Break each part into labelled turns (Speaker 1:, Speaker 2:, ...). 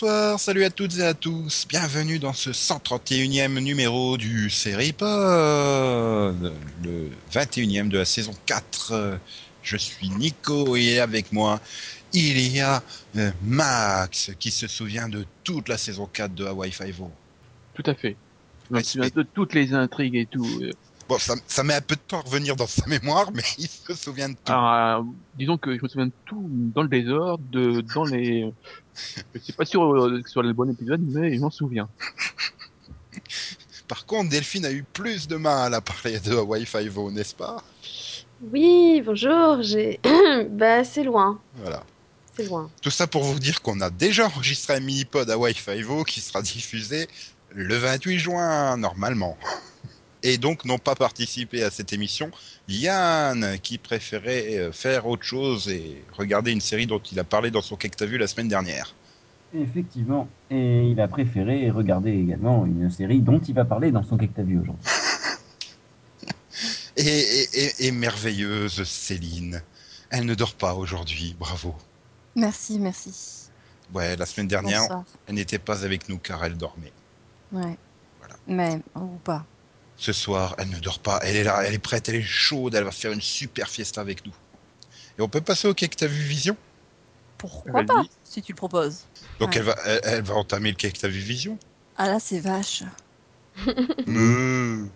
Speaker 1: Bonsoir, salut à toutes et à tous. Bienvenue dans ce 131e numéro du Seripod, le 21e de la saison 4. Je suis Nico et avec moi, il y a euh, Max qui se souvient de toute la saison 4 de Hawaii Five-O.
Speaker 2: Tout à fait.
Speaker 1: Ouais,
Speaker 2: de toutes les intrigues et tout.
Speaker 1: Bon, ça, ça met un peu de temps à revenir dans sa mémoire, mais il se souvient de tout.
Speaker 2: Alors, euh, disons que je me souviens de tout dans le désordre, de, dans les... Je suis pas sûr euh, sur le bon épisode, mais je m'en souviens.
Speaker 1: Par contre, Delphine a eu plus de mal à parler de Hawaii Five-O, n'est-ce pas?
Speaker 3: Oui, bonjour, j'ai... bah, c'est loin,
Speaker 1: Voilà.
Speaker 3: c'est loin.
Speaker 1: Tout ça pour vous dire qu'on a déjà enregistré un mini-pod Hawaii Five-O qui sera diffusé le 28 juin, normalement. Et donc n'ont pas participé à cette émission Yann, qui préférait euh, faire autre chose et regarder une série dont il a parlé dans son Qu'est-ce que t'as vu la semaine dernière.
Speaker 4: Effectivement. Et il a préféré regarder également une série dont il va parler dans son Qu'est-ce que t'as vu aujourd'hui.
Speaker 1: Et, et- et- et merveilleuse Céline. Elle ne dort pas aujourd'hui, bravo.
Speaker 5: Merci, merci.
Speaker 1: Ouais, la semaine dernière,
Speaker 5: Bonsoir.
Speaker 1: elle n'était pas avec nous car elle dormait.
Speaker 5: Ouais.
Speaker 1: Voilà.
Speaker 5: Mais, ou pas.
Speaker 1: Ce soir, elle ne dort pas. Elle est là, elle est prête, elle est chaude. Elle va faire une super fiesta avec nous. Et on peut passer au que t'as vu Vision?
Speaker 5: Pourquoi
Speaker 2: Vas-y.
Speaker 5: pas, si tu le proposes.
Speaker 1: Donc
Speaker 5: Ouais.
Speaker 1: elle va, elle, elle va entamer le que t'as vu Vision?
Speaker 5: Ah là, c'est vache.
Speaker 1: Mmh.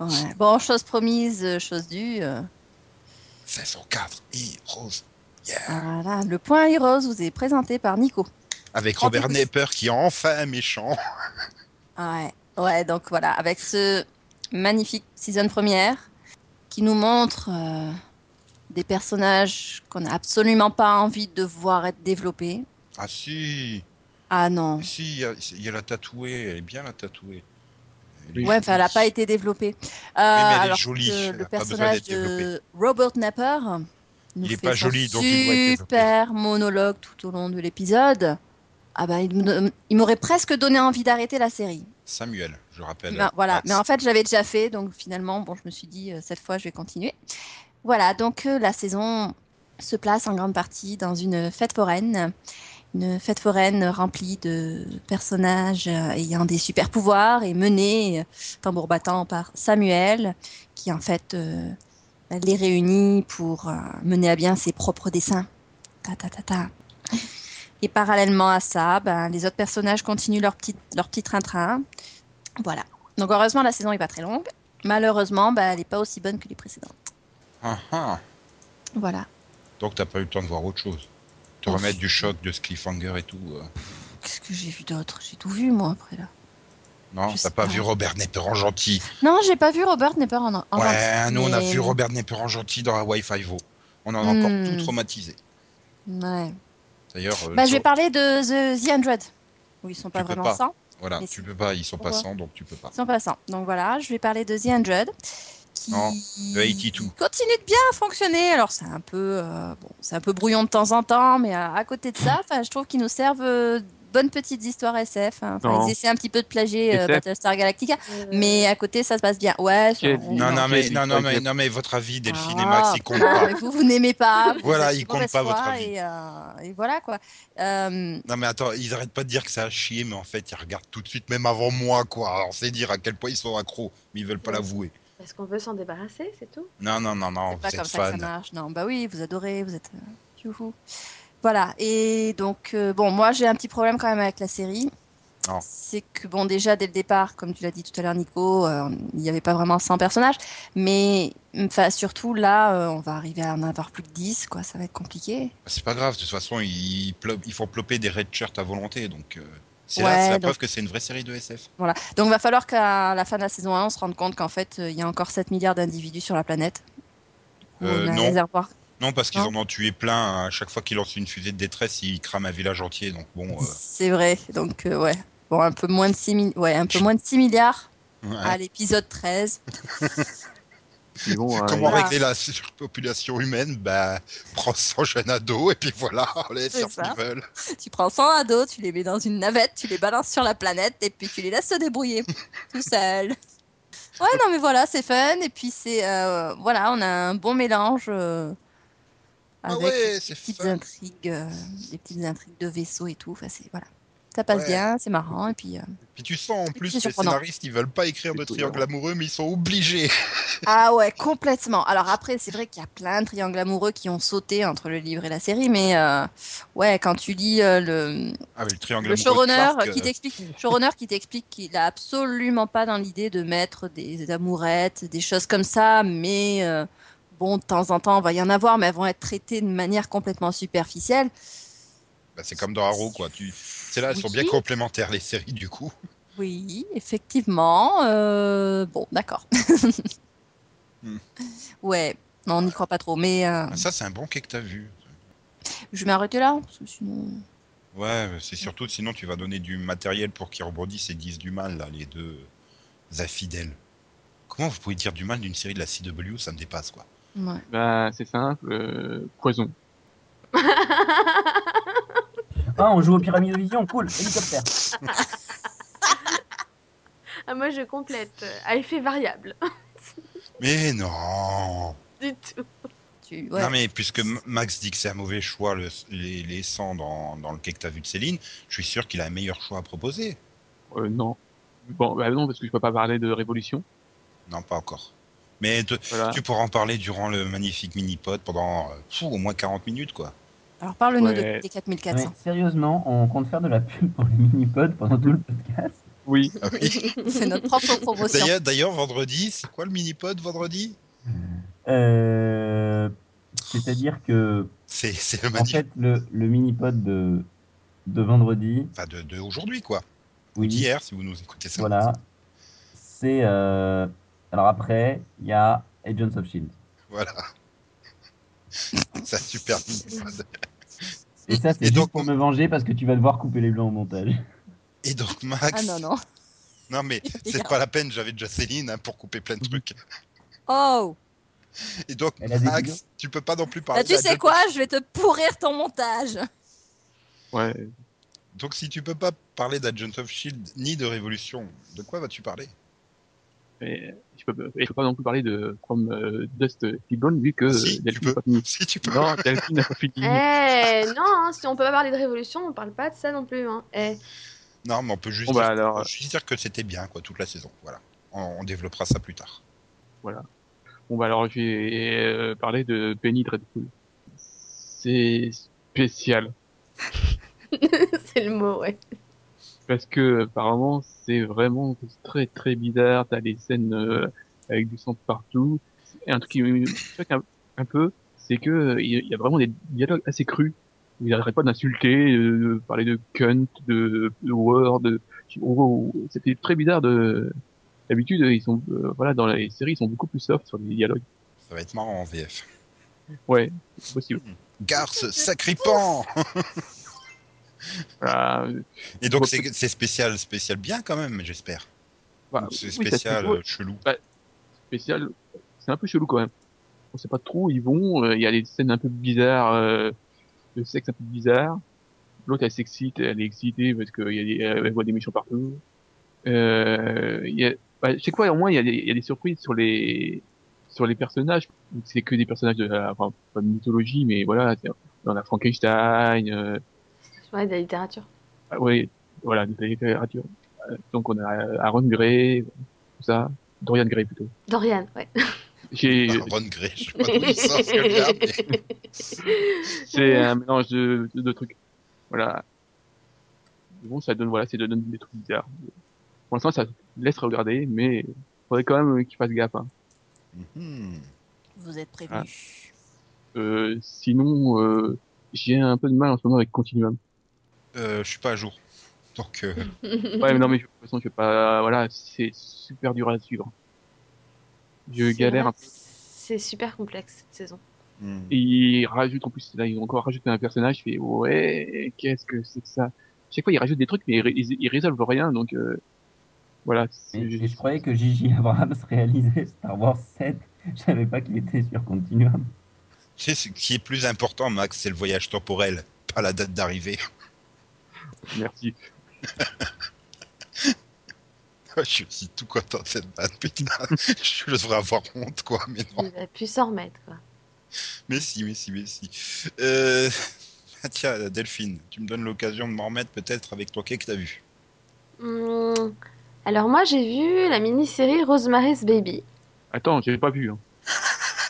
Speaker 5: Ouais. Bon, chose promise, chose due. euh,
Speaker 1: Saison 4, Heroes. Yeah.
Speaker 5: Voilà, le point Heroes vous est présenté par Nico.
Speaker 1: Avec Robert. Nepper qui est enfin méchant.
Speaker 5: Ouais. Ouais, donc voilà, avec ce magnifique season première qui nous montre euh, des personnages qu'on n'a absolument pas envie de voir être développés.
Speaker 1: Ah si,
Speaker 5: Ah non.
Speaker 1: si, il y, a- il y a la tatouée. Elle est bien la tatouée. Elle est
Speaker 2: Oui.
Speaker 5: Ouais, enfin, elle n'a pas été développée. Euh,
Speaker 1: mais elle est
Speaker 5: alors
Speaker 1: jolie,
Speaker 5: que
Speaker 1: elle
Speaker 5: le personnage de Robert Napper nous
Speaker 1: Il est
Speaker 5: fait
Speaker 1: pas joli, donc il doit être
Speaker 5: monologue tout au long de l'épisode. Ah me- il m'aurait presque donné envie d'arrêter la série.
Speaker 1: Samuel, je rappelle.
Speaker 5: Ben, voilà,
Speaker 1: Max.
Speaker 5: mais en fait, j'avais déjà fait, donc finalement, bon, je me suis dit, euh, cette fois, je vais continuer. Voilà, donc euh, la saison se place en grande partie dans une fête foraine. Une fête foraine remplie de personnages euh, ayant des super pouvoirs et menée tambour battant par Samuel, qui en fait euh, les réunit pour mener à bien ses propres dessins. Ta, ta, ta, ta. Et parallèlement à ça, ben, les autres personnages continuent leur petit, leur petit train-train. Voilà. Donc heureusement, la saison n'est pas très longue. Malheureusement, bah, elle n'est pas aussi bonne que les précédentes.
Speaker 1: Ah, ah.
Speaker 5: Voilà.
Speaker 1: Donc t'as pas eu le temps de voir autre chose. Te
Speaker 5: Oh.
Speaker 1: remettre du choc de ce cliffhanger et tout. euh.
Speaker 5: Qu'est-ce que j'ai vu d'autre? J'ai tout vu, moi, après, là.
Speaker 1: Non, t'as pas
Speaker 5: pas.
Speaker 1: vu Robert Nepper en gentil.
Speaker 5: Non, j'ai pas vu Robert Nepper en, en
Speaker 1: ouais, nous on a vu Robert Nepper en gentil dans Hawaii Five-O. On en a encore
Speaker 5: Hmm.
Speaker 1: tout traumatisé.
Speaker 5: Ouais.
Speaker 1: D'ailleurs, euh,
Speaker 5: Bah, je vais parler de The, The Hundred, où ils sont pas
Speaker 1: Tu
Speaker 5: vraiment
Speaker 1: pas.
Speaker 5: 100,
Speaker 1: voilà,
Speaker 5: mais
Speaker 1: tu peux pas, ils sont
Speaker 5: Pourquoi
Speaker 1: passants, donc tu peux pas.
Speaker 5: ils sont pas 100. Donc voilà, je vais parler de The Hundred, qui
Speaker 1: Non, de 82.
Speaker 5: continue de bien fonctionner. Alors c'est un peu, euh, bon, c'est un peu brouillon de temps en temps, mais à, à côté de ça, je trouve qu'ils nous servent euh, bonnes petites histoires SF. hein. Enfin, ils essaient un petit peu de plagier euh. Battlestar Galactica,
Speaker 3: Euh,
Speaker 5: mais à côté ça se passe bien. Ouais.
Speaker 1: Non, non,
Speaker 2: Non,
Speaker 1: mais, non, non, mais, non, mais votre avis, Delphine et
Speaker 5: Ah,
Speaker 1: Max, il compte
Speaker 5: ah,
Speaker 1: pas.
Speaker 5: vous, vous n'aimez pas. vous
Speaker 1: Voilà,
Speaker 5: êtes
Speaker 1: il
Speaker 5: de
Speaker 1: compte
Speaker 5: mauvaise
Speaker 1: pas votre avis.
Speaker 5: Et, euh, et voilà quoi. Euh,
Speaker 1: Non, mais attends, ils arrêtent pas de dire que ça a chier, mais en fait, ils regardent tout de suite, même avant moi, quoi. Alors, c'est dire à quel point ils sont accros, mais ils veulent pas l'avouer.
Speaker 3: Est-ce qu'on veut s'en débarrasser, c'est tout?
Speaker 1: Non, non, non, non,
Speaker 5: c'est pas
Speaker 1: vous
Speaker 5: comme
Speaker 1: êtes
Speaker 5: ça que ça
Speaker 1: fan.
Speaker 5: marche. Non, bah oui, vous adorez, vous êtes. youhou. Voilà. Et donc, euh, bon, moi j'ai un petit problème quand même avec la série.
Speaker 1: Oh.
Speaker 5: C'est que, bon, déjà dès le départ, comme tu l'as dit tout à l'heure, Nico, euh, il n'y avait pas vraiment 100 personnages. Mais, enfin, surtout là, euh, on va arriver à en avoir plus de 10, quoi. Ça va être compliqué.
Speaker 1: C'est pas grave, de toute façon, ils, font plopper des red shirts à volonté, donc c'est
Speaker 5: Ouais,
Speaker 1: la
Speaker 5: donc-
Speaker 1: preuve que c'est une vraie série de SF.
Speaker 5: Donc, il va falloir qu'à la fin de la saison 1, on se rende compte qu'en fait, il y a encore 7 milliards d'individus sur la planète.
Speaker 1: Euh,
Speaker 5: on a un réservoir
Speaker 1: Non, parce qu'ils en ont tué plein. À chaque fois qu'ils lancent une fusée de détresse, ils crament un village entier. Donc bon, euh,
Speaker 5: C'est vrai, donc euh, ouais. Bon, un peu moins de 6, mi- ouais, un peu moins de 6 milliards
Speaker 1: ouais.
Speaker 5: à l'épisode 13.
Speaker 2: Ils vont, euh,
Speaker 1: Comment régler la surpopulation humaine? Bah, prends 100 jeunes ados et puis voilà, on les
Speaker 5: C'est
Speaker 1: faire ce
Speaker 5: ça.
Speaker 1: qu'ils veulent.
Speaker 5: Tu prends 100 ados, tu les mets dans une navette, tu les balances sur la planète et puis tu les laisses se débrouiller tout seuls. Ouais, non, mais voilà, c'est fun. Et puis, c'est. euh, voilà, on a un bon mélange. euh,
Speaker 1: Ah
Speaker 5: avec
Speaker 1: ouais,
Speaker 5: des
Speaker 1: c'est
Speaker 5: petites
Speaker 1: fun.
Speaker 5: intrigues, euh, des petites intrigues de vaisseaux et tout. Enfin, c'est voilà, ça passe
Speaker 1: Ouais.
Speaker 5: bien, c'est marrant et puis. euh,
Speaker 1: Puis tu sens en plus
Speaker 5: c'est
Speaker 1: les scénaristes, ils veulent pas écrire de triangle amoureux, mais ils sont obligés.
Speaker 5: Ah ouais, complètement. Alors après, c'est vrai qu'il y a plein de triangles amoureux qui ont sauté entre le livre et la série, mais euh, ouais, quand tu lis euh, le,
Speaker 1: Ah, le triangle
Speaker 5: le showrunner
Speaker 1: Clark,
Speaker 5: qui
Speaker 1: euh,
Speaker 5: t'explique, showrunner qui t'explique qu'il a absolument pas dans l'idée de mettre des amourettes, des choses comme ça, mais euh, bon, de temps en temps, il va y en avoir, mais elles vont être traitées de manière complètement superficielle.
Speaker 1: bah, c'est comme dans Arrow, quoi. Tu... C'est là, elles sont bien complémentaires, les séries, du coup.
Speaker 5: Oui, effectivement. euh, bon, d'accord.
Speaker 1: Hmm.
Speaker 5: Ouais, non, on n'y croit pas trop, mais euh,
Speaker 1: Ah, Ça, c'est un bon quai que t'as vu.
Speaker 5: je vais m'arrêter là, parce que sinon.
Speaker 1: Ouais, c'est surtout, sinon tu vas donner du matériel pour qu'ils rebondissent et disent du mal, là, les deux infidèles. Comment vous pouvez dire du mal d'une série de la CW Ça me dépasse, quoi.
Speaker 5: Ouais.
Speaker 2: Bah, c'est simple, euh, poison.
Speaker 4: Ah, on joue au Pyramide Vision, cool, hélicoptère.
Speaker 3: Ah, moi, je complète euh, à effet variable.
Speaker 1: Mais non
Speaker 3: du tout.
Speaker 5: Tu... ouais.
Speaker 1: Non, mais puisque Max dit que c'est un mauvais choix, le- les, les sangs dans, dans le quai que t'as vu de Céline, je suis sûr qu'il a un meilleur choix à proposer.
Speaker 2: Euh, non. Bon, bah non, parce que je peux pas parler de révolution.
Speaker 1: Non, pas encore. Mais te-
Speaker 2: Voilà.
Speaker 1: tu pourras en parler durant le magnifique mini-pod pendant euh, au moins 40 minutes, quoi.
Speaker 5: Alors parle-nous de-
Speaker 2: Ouais.
Speaker 5: des
Speaker 4: Mais
Speaker 5: 4400.
Speaker 4: sérieusement, on compte faire de la pub pour les mini-pods pendant tout le podcast.
Speaker 2: Oui.
Speaker 1: Ah oui.
Speaker 5: C'est notre propre promotion.
Speaker 1: D'ailleurs, d'ailleurs, vendredi, c'est quoi le mini-pod vendredi?
Speaker 4: Euh, C'est-à-dire que,
Speaker 1: C'est c'est le
Speaker 4: en fait, le, le mini-pod de, de vendredi,
Speaker 1: Enfin, de, de aujourd'hui, quoi. Ou
Speaker 4: oui,
Speaker 1: d'hier, si vous nous écoutez ça.
Speaker 4: voilà, c'est... euh, Alors après, il y a Agents of S.H.I.E.L.D.
Speaker 1: Voilà. C'est un super.
Speaker 4: Et ça, c'est juste
Speaker 1: donc-
Speaker 4: pour me venger parce que tu vas devoir couper les blancs au montage.
Speaker 1: Et donc, Max.
Speaker 5: Ah non, non.
Speaker 1: Non, mais c'est pas la peine, j'avais déjà Céline hein, pour couper plein de trucs.
Speaker 5: Oh
Speaker 1: Et donc, Max, tu peux pas non plus parler.
Speaker 5: Bah, tu sais quoi Je vais te pourrir ton montage.
Speaker 2: Ouais.
Speaker 1: Donc, si tu peux pas parler d'Agent of Shield ni de Révolution, de quoi vas-tu parler?
Speaker 2: Et je peux, je peux pas non plus parler de From euh, Dust Till Dawn vu que
Speaker 1: Si, tu
Speaker 2: Delphine
Speaker 1: peux.
Speaker 2: n'a pas fini.
Speaker 1: Si tu peux.
Speaker 2: Non, Delphine n'a pas fini.
Speaker 3: Eh, non, hein, si on peut pas parler de révolution, on parle pas de ça non plus. Hein. Eh.
Speaker 1: Non, mais on peut juste,
Speaker 2: Bon, bah,
Speaker 1: dire,
Speaker 2: alors-
Speaker 1: juste dire que c'était bien, quoi, toute la saison. Voilà. On, on développera ça plus tard.
Speaker 2: Bon bah alors je vais euh, parler de Penny Dreadful. C'est spécial
Speaker 3: c'est le mot, ouais.
Speaker 2: Parce que apparemment c'est vraiment très très bizarre. T'as des scènes euh, avec du sang partout. Et un truc qui me choque un, un peu, c'est que euh, il y a- vraiment des dialogues assez crus. Ils n'arrêtent pas d'insulter, euh, de parler de cunt, de, de word. De... Oh, oh, C'était très bizarre de. D'habitude, ils sont euh, voilà dans les séries, ils sont beaucoup plus soft sur les dialogues.
Speaker 1: Ça va être marrant en VF.
Speaker 2: Ouais, possible.
Speaker 1: Garce sacripant
Speaker 2: Voilà,
Speaker 1: Et donc, c'est spécial, spécial bien quand même, j'espère.
Speaker 2: voilà.
Speaker 1: C'est spécial, euh, chelou.
Speaker 2: spécial. C'est un peu chelou quand même. On sait pas trop où ils vont. euh, Il y a des scènes un peu bizarres, euh, de sexe un peu bizarre. L'autre elle s'excite, elle est excitée parce qu'il y a des, elle voit des méchants partout. Euh, y a, bah, je sais quoi, au moins il y, a des, il y a des surprises sur les sur les personnages. C'est que des personnages de la, enfin, pas de mythologie, mais voilà, dans la Frankenstein. Euh,
Speaker 3: Ouais, de la littérature.
Speaker 2: ah ouais, voilà, de la littérature. Euh, Donc on a Aaron Gray, tout ça. Dorian Gray plutôt.
Speaker 3: Dorian, ouais.
Speaker 2: J'ai,
Speaker 1: Ah, Ron Gray, je sais pas d'où il sort ce gars, mais-
Speaker 2: C'est un mélange de, de, de trucs. Voilà. Bon, ça donne, voilà, de donne des trucs bizarres. Pour l'instant, ça laisse regarder, mais faudrait quand même qu'ils fassent gaffe. Hein.
Speaker 1: Mhm.
Speaker 5: Vous êtes prévenus.
Speaker 2: Euh, sinon, euh, j'ai un peu de mal en ce moment avec Continuum.
Speaker 1: Euh, je suis pas à jour. Donc, euh,
Speaker 2: Ouais, mais non, mais de toute façon, je vais pas, voilà, c'est super dur à suivre. Je galère
Speaker 3: vrai,
Speaker 2: un peu.
Speaker 3: C'est super complexe cette saison.
Speaker 1: hmm.
Speaker 2: Et ils rajoutent, en plus, là, ils ont encore rajouté un personnage, je fais, ouais, qu'est-ce que c'est que ça? Chaque fois, ils rajoutent des trucs, mais ils, ils, résolvent rien, donc, euh, voilà.
Speaker 4: Et, je croyais que Gigi Abrams réalisait Star Wars 7. Je savais pas qu'il était sur Continuum.
Speaker 1: Tu sais, ce qui est plus important, Max, c'est le voyage temporel, pas la date d'arrivée.
Speaker 2: Merci.
Speaker 1: je suis tout content de cette vanne, putain. je devrais avoir honte, quoi, mais non.
Speaker 3: Il va plus s'en remettre, quoi.
Speaker 1: Mais si, mais si, mais si. Euh... ah, tiens, Delphine, tu me donnes l'occasion de m'en remettre peut-être avec toi. Qu'est-ce que t'as vu?
Speaker 3: Hum, Alors moi j'ai vu la mini-série Rosemary's Baby.
Speaker 2: Attends, j'ai pas vu. Hein.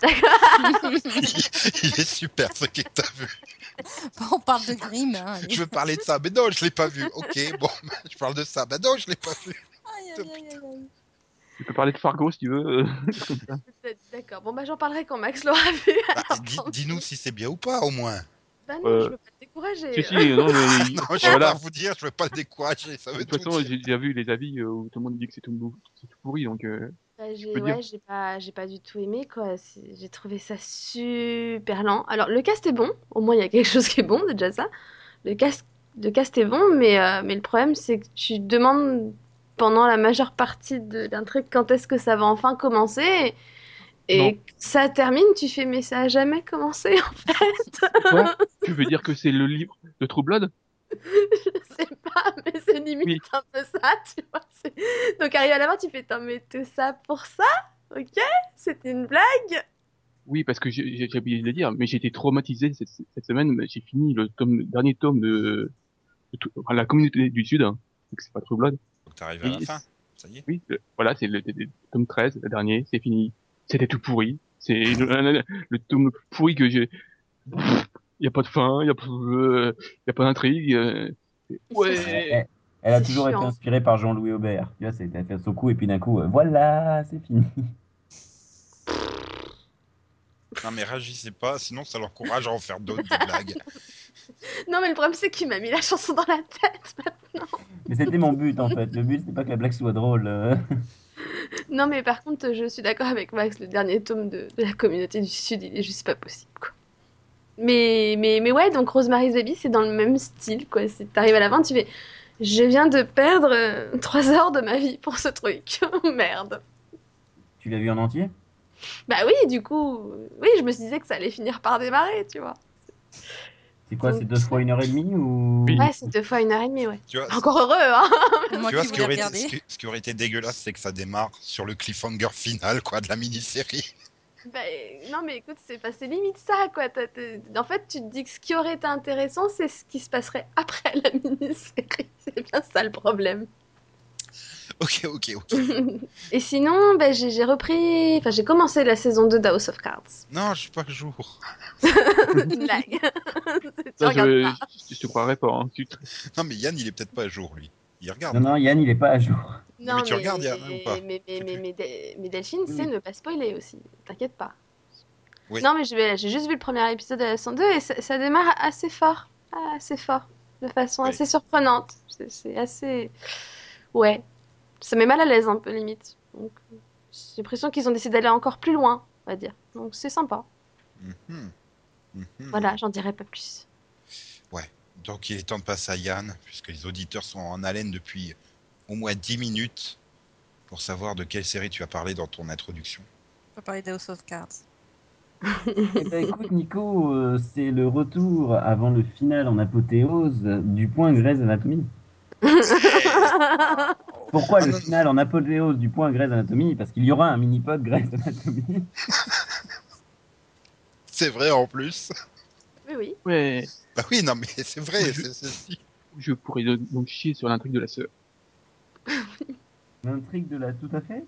Speaker 1: Il est super ce que t'as vu.
Speaker 5: On parle de Grimm. Hein.
Speaker 1: Je veux parler de ça, mais non, je l'ai pas vu. Ok, bon, je parle de ça. Bah non, je l'ai pas vu.
Speaker 5: Aïe, aïe, aïe, aïe, aïe.
Speaker 2: Tu peux parler de Fargo si tu veux. euh.
Speaker 3: D'accord, bon bah j'en parlerai quand Max l'aura vu.
Speaker 1: Bah, Dis-nous si c'est bien ou pas, au moins.
Speaker 3: Bah non,
Speaker 2: Euh,
Speaker 3: je veux pas te décourager.
Speaker 2: si, si, non, mais.
Speaker 1: Non, je vais
Speaker 2: voilà.
Speaker 1: pas vous dire, je vais pas le décourager. Ça
Speaker 2: De
Speaker 1: veut
Speaker 2: toute
Speaker 1: tout
Speaker 2: façon, j'ai déjà vu les avis euh, où tout le monde dit que c'est tout, tout pourri, donc. euh,
Speaker 3: Bah, j'ai ouais, j'ai pas j'ai pas du tout aimé quoi, C'est- j'ai trouvé ça super lent. Alors le cast est bon, au moins il y a quelque chose qui est bon, c'est déjà ça. Le cast le cast est bon mais euh, mais le problème c'est que tu demandes pendant la majeure partie de l'intrigue quand est-ce que ça va enfin commencer? Et,
Speaker 2: Non.
Speaker 3: et ça termine, tu fais mais ça a jamais commencé en fait.
Speaker 2: Quoi? Tu veux dire que c'est le livre de True Blood?
Speaker 3: Je sais pas, mais c'est limite
Speaker 2: Oui.
Speaker 3: un peu ça, tu vois. Donc arrive à la fin, tu fais T'en mets tout ça pour ça? Ok C'était une blague
Speaker 2: Oui, parce que j'ai oublié de le dire, mais j'ai été traumatisé cette, cette semaine. J'ai fini le tome, le dernier tome de, de tout- enfin, la communauté du Sud, hein, donc c'est pas True Blood.
Speaker 1: Donc t'arrives à la fin. Ça y est.
Speaker 2: Oui, le- voilà, c'est le, le- le tome 13, le dernier, c'est fini. C'était tout pourri. C'est le, le tome pourri que j'ai. Il y a pas de fin, il y a pas, euh, y a pas d'intrigue. euh, Ouais.
Speaker 4: Elle, elle a
Speaker 3: C'est
Speaker 4: toujours été inspirée par Jean-Louis Aubert. Tu vois, c'est elle fait son coup et puis d'un coup, euh, voilà, c'est fini.
Speaker 1: Non, mais réagissez pas, sinon ça l'encourage à en faire d'autres des blagues.
Speaker 3: Non, mais le problème, c'est qu'il m'a mis la chanson dans la tête.
Speaker 4: Mais c'était mon but en fait. Le but, c'était pas que la blague soit drôle.
Speaker 3: Non, mais par contre, je suis d'accord avec Max, le dernier tome de, de la communauté du Sud, il est juste pas possible, quoi. Mais, mais, mais ouais, donc Rosemary's Baby, c'est dans le même style, quoi. C'est- T'arrives à la fin, tu fais Je viens de perdre euh, trois heures de ma vie pour ce truc. Merde.
Speaker 4: Tu l'as vu en entier?
Speaker 3: Bah oui, du coup, euh, oui, je me disais que ça allait finir par démarrer, tu vois.
Speaker 4: C'est quoi C'est deux fois une heure et demie ou
Speaker 2: Oui.
Speaker 3: Ouais, c'est deux fois une heure et demie, ouais.
Speaker 1: Tu vois,
Speaker 3: Encore heureux, hein
Speaker 5: Moi
Speaker 1: tu vois
Speaker 5: qui
Speaker 1: ce, qui
Speaker 5: voulais
Speaker 1: aurait
Speaker 5: regarder.
Speaker 1: été, ce, qui, ce qui aurait été dégueulasse, c'est que ça démarre sur le cliffhanger final quoi, de la mini-série.
Speaker 3: Bah, non, mais écoute, c'est pas c'est limite ça, quoi. En fait, tu te dis que ce qui aurait été intéressant, c'est ce qui se passerait après la mini-série. C'est bien ça le problème.
Speaker 1: Ok, ok, ok.
Speaker 3: Et sinon, bah, j'ai j'ai repris. Enfin, j'ai commencé la saison 2 d'House of Cards.
Speaker 1: Non, je suis pas le jour.
Speaker 3: Une blague. tu regardes
Speaker 2: je,
Speaker 3: pas.
Speaker 2: je, je te croirais pas. Hein. Tu-
Speaker 1: Non, mais Yann, il est peut-être pas à jour, lui. Il regarde.
Speaker 4: Non, non, Yann, il est pas à jour.
Speaker 1: Mais tu regardes, ou pas?
Speaker 3: mais, mais, mais, mais, mais- mais Delphine,
Speaker 4: Oui.
Speaker 3: c'est ne pas spoiler aussi. T'inquiète pas.
Speaker 1: Oui.
Speaker 3: Non, mais j'ai juste vu le premier épisode de la saison 2 et ça, ça démarre assez fort. Assez fort. De façon
Speaker 1: Oui.
Speaker 3: assez surprenante. C'est- assez. Ouais. Ça met mal à l'aise un peu, limite. Donc, j'ai l'impression qu'ils ont décidé d'aller encore plus loin, on va dire. Donc, c'est sympa.
Speaker 1: Mhm. Mhm.
Speaker 3: Voilà, j'en dirai pas plus.
Speaker 1: Donc il est temps de passer à Yann, puisque les auditeurs sont en haleine depuis au moins 10 minutes pour savoir de quelle série tu as parlé dans ton introduction.
Speaker 5: On peut parler d'House of Cards.
Speaker 4: Eh ben, écoute, Nico, euh, c'est le retour avant le final en apothéose du point Grey's Anatomy. Pourquoi le final en apothéose du point Grey's Anatomy? Parce qu'il y aura un mini-pod Grey's Anatomy.
Speaker 1: C'est vrai en plus.
Speaker 3: oui, oui.
Speaker 2: Ouais,
Speaker 1: Bah oui, non mais c'est vrai.
Speaker 2: Je-
Speaker 1: c'est- c'est-
Speaker 2: je pourrais donc donc chier sur l'intrigue de la sœur.
Speaker 4: L'intrigue de la... Tout à fait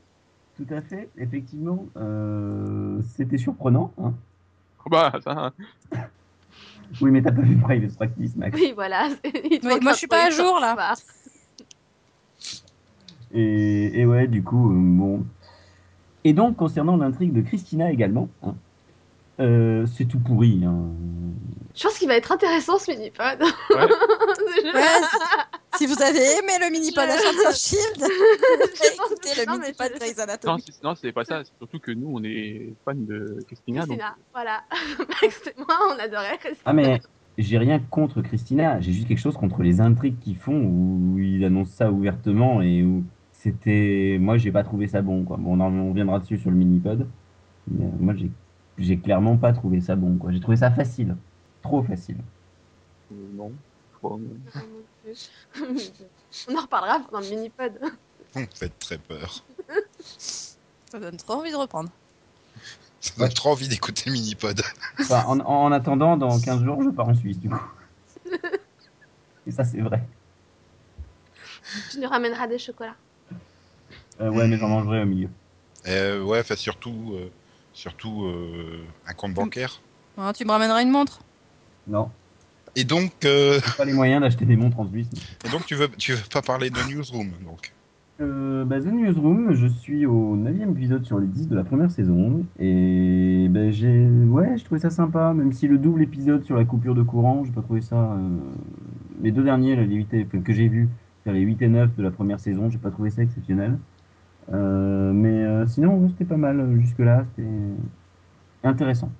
Speaker 4: Tout à fait, effectivement, euh, c'était surprenant. hein.
Speaker 2: Bah, ça,
Speaker 4: Oui, mais t'as pas vu Private Practice, Max.
Speaker 3: Oui, voilà. Il te
Speaker 5: moi, je suis pas à jour, là.
Speaker 4: Et, et ouais, du coup, euh, bon. Et donc, concernant l'intrigue de Christina également, hein, euh, c'est tout pourri. hein.
Speaker 3: Je pense qu'il va être intéressant ce mini-pod.
Speaker 2: Ouais.
Speaker 5: Si vous avez aimé le mini-pod à Chanson Shield, écoutez le
Speaker 3: Non, mais
Speaker 5: mini-pod Grey's
Speaker 2: non,
Speaker 5: Anatomy.
Speaker 2: c'est- non, c'est pas ça. C'est surtout que nous, on est fans de Christina. donc-
Speaker 3: Christina, voilà. Max et moi, on adorait Christina.
Speaker 4: Ah, mais j'ai rien contre Christina, j'ai juste quelque chose contre les intrigues qu'ils font où ils annoncent ça ouvertement et où c'était. Moi, j'ai pas trouvé ça bon, quoi. Bon, on, en- on reviendra dessus sur le mini-pod. Mais moi, j'ai j'ai clairement pas trouvé ça bon, quoi. J'ai trouvé ça facile. Trop facile.
Speaker 2: Euh, non, crois.
Speaker 3: on en reparlera pendant le mini-pod.
Speaker 1: Vous me faites très peur.
Speaker 5: Ça donne trop envie de reprendre.
Speaker 1: Ça donne
Speaker 4: Ouais.
Speaker 1: trop envie d'écouter le mini-pod.
Speaker 4: Enfin, en, en attendant, dans 15 jours, je pars en Suisse, du coup. Et ça, c'est vrai.
Speaker 3: Tu nous ramèneras des chocolats.
Speaker 4: Euh, ouais, mais j'en mangerai au milieu.
Speaker 1: Euh, ouais, enfin, surtout, euh, surtout euh, un compte bancaire.
Speaker 5: Hein, tu me ramèneras une montre?
Speaker 4: Non,
Speaker 1: Et donc, euh,
Speaker 4: pas les moyens d'acheter des montres en Suisse.
Speaker 1: et donc tu veux, tu veux pas parler de Newsroom, donc.
Speaker 4: Euh, bah, The Newsroom, je suis au 9 épisode sur les 10 de la première saison. Et bah, j'ai. Ouais, je trouvais ça sympa, même si le double épisode sur la coupure de courant, j'ai pas trouvé ça. euh, Les deux derniers, là, les 8 et- que j'ai vus, les 8 et 9 de la première saison, j'ai pas trouvé ça exceptionnel. Euh, mais sinon, ouais, c'était pas mal jusque-là, c'était intéressant,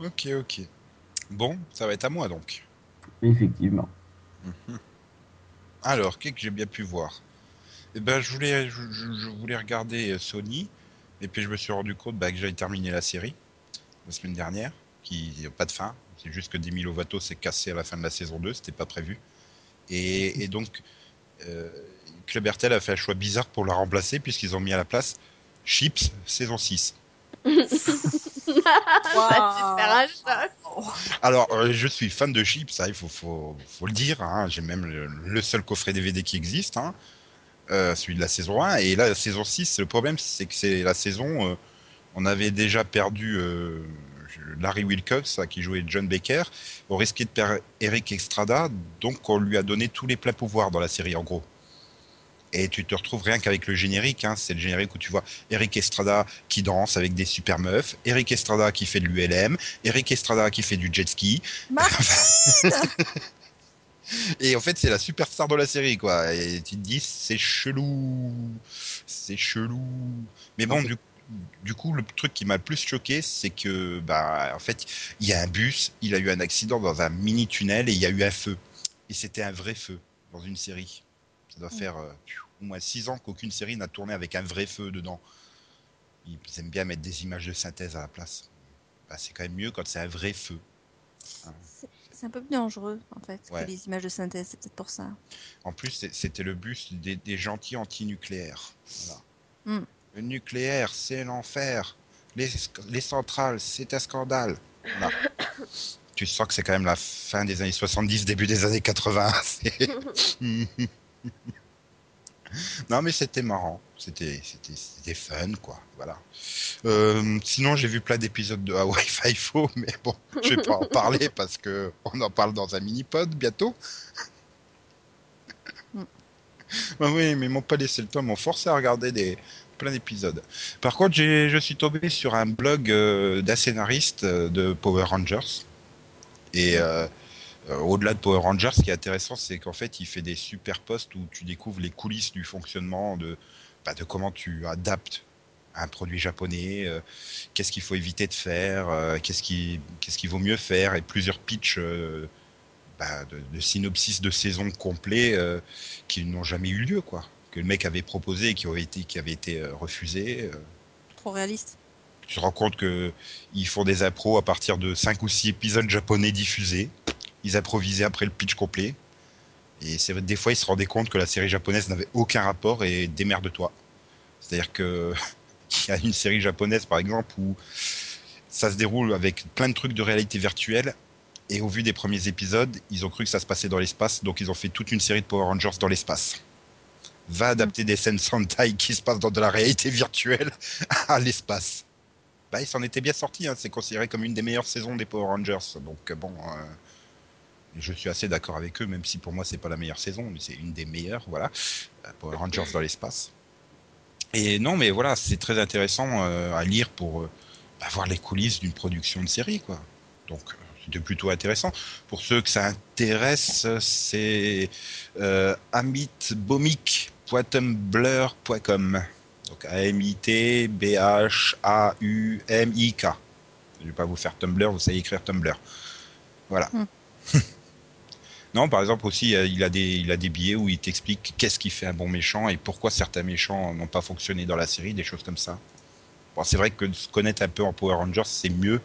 Speaker 1: Ok, ok. Bon, ça va être à moi donc.
Speaker 4: effectivement.
Speaker 1: Alors, qu'est-ce que j'ai bien pu voir? Eh ben, je voulais, je, voulais regarder euh, Sony, et puis je me suis rendu compte bah, que j'avais terminé la série la semaine dernière, qui n'a pas de fin. C'est juste que Demi Lovato s'est cassé à la fin de la saison 2, c'était pas prévu. Et, et donc, euh, a fait un choix bizarre pour la remplacer, puisqu'ils ont mis à la place Chips saison 6.
Speaker 3: Un choc.
Speaker 1: Alors, euh, je suis fan de Chips, ça, il faut, faut, faut le dire. hein. J'ai même le, le seul coffret DVD qui existe, hein, euh, celui de la saison 1. Et là, la saison 6, le problème, c'est que c'est la saison. euh, on avait déjà perdu euh, Larry Wilcox, qui jouait John Baker. On risquait de perdre Eric Estrada, donc on lui a donné tous les pleins pouvoirs dans la série, en gros. Et tu te retrouves rien qu'avec le générique, hein, c'est le générique où tu vois Eric Estrada qui danse avec des super meufs, Eric Estrada qui fait de l'ULM, Eric Estrada qui fait du jet ski, et en fait, c'est la superstar de la série, quoi. Et tu te dis, c'est chelou. C'est chelou. Mais bon, du, du coup, le truc qui m'a le plus choqué, c'est que, bah, en fait, il y a un bus, il a eu un accident dans un mini tunnel et il y a eu un feu. Et c'était un vrai feu dans une série. Ça doit faire euh, au moins six ans qu'aucune série n'a tourné avec un vrai feu dedans. Ils aiment bien mettre des images de synthèse à la place. Bah, c'est quand même mieux quand c'est un vrai feu.
Speaker 5: C'est- C'est un peu plus dangereux, en fait,
Speaker 1: Ouais.
Speaker 5: que les images de synthèse, c'est peut-être pour ça.
Speaker 1: En plus, c'était le bus des, des gentils anti-nucléaires. Voilà.
Speaker 5: Hmm.
Speaker 1: Le nucléaire, c'est l'enfer. Les, les centrales, c'est un scandale. Voilà. tu sens que c'est quand même la fin des années 70, début des années 80. Non, mais c'était marrant. C'était c'était- c'était fun, quoi. Voilà. Euh, sinon, j'ai vu plein d'épisodes de Hawaii Five-O, mais bon, je vais pas en parler parce que on en parle dans un mini-pod bientôt. Bah oui, mais ils m'ont pas laissé le temps, ils m'ont forcé à regarder des plein d'épisodes. Par contre, j'ai, je suis tombé sur un blog euh, d'un scénariste euh, de Power Rangers. Et au-delà de Power Rangers, ce qui est intéressant, c'est qu'en fait, il fait des super posts où tu découvres les coulisses du fonctionnement, de, bah, de comment tu adaptes un produit japonais, euh, qu'est-ce qu'il faut éviter de faire, euh, qu'est-ce qui, qu'est-ce qu'il vaut mieux faire, et plusieurs pitchs euh, bah, de, de synopsis de saison complet euh, qui n'ont jamais eu lieu, quoi. Que le mec avait proposé et qui avaient été, qui été euh, euh.
Speaker 5: Trop réaliste.
Speaker 1: Tu te rends compte que ils font des impros à partir de 5 ou 6 épisodes japonais diffusés. Ils improvisaient après le pitch complet. Et c'est des fois, ils se rendaient compte que la série japonaise n'avait aucun rapport et démerde-toi. C'est-à-dire que il y a une série japonaise, par exemple, où ça se déroule avec plein de trucs de réalité virtuelle. Et au vu des premiers épisodes, ils ont cru que ça se passait dans l'espace, donc ils ont fait toute une série de Power Rangers dans l'espace. Va adapter des scènes Sentai qui se passent dans de la réalité virtuelle à l'espace. Bah, il s'en était bien sorti, hein. c'est considéré comme une des meilleures saisons des Power Rangers. Donc euh, bon, euh, je suis assez d'accord avec eux, même si pour moi c'est pas la meilleure saison, mais c'est une des meilleures, voilà. Euh, Power Rangers dans l'espace. Et non, mais voilà, c'est très intéressant euh, à lire pour euh, bah, voir les coulisses d'une production de série, quoi. Donc euh, c'était plutôt intéressant. Pour ceux que ça intéresse, c'est euh, amitbomic.tumblr.com. Donc A-M-I-T-B-H-A-U-M-I-K. Je vais pas vous faire Tumblr, vous savez écrire Tumblr. Voilà.
Speaker 5: Hmm.
Speaker 1: non, par exemple aussi, euh, il a des, il a des billets où il t'explique qu'est-ce qui fait un bon méchant et pourquoi certains méchants n'ont pas fonctionné dans la série, des choses comme ça. Bon, c'est vrai que de se connaître un peu en Power Rangers, c'est mieux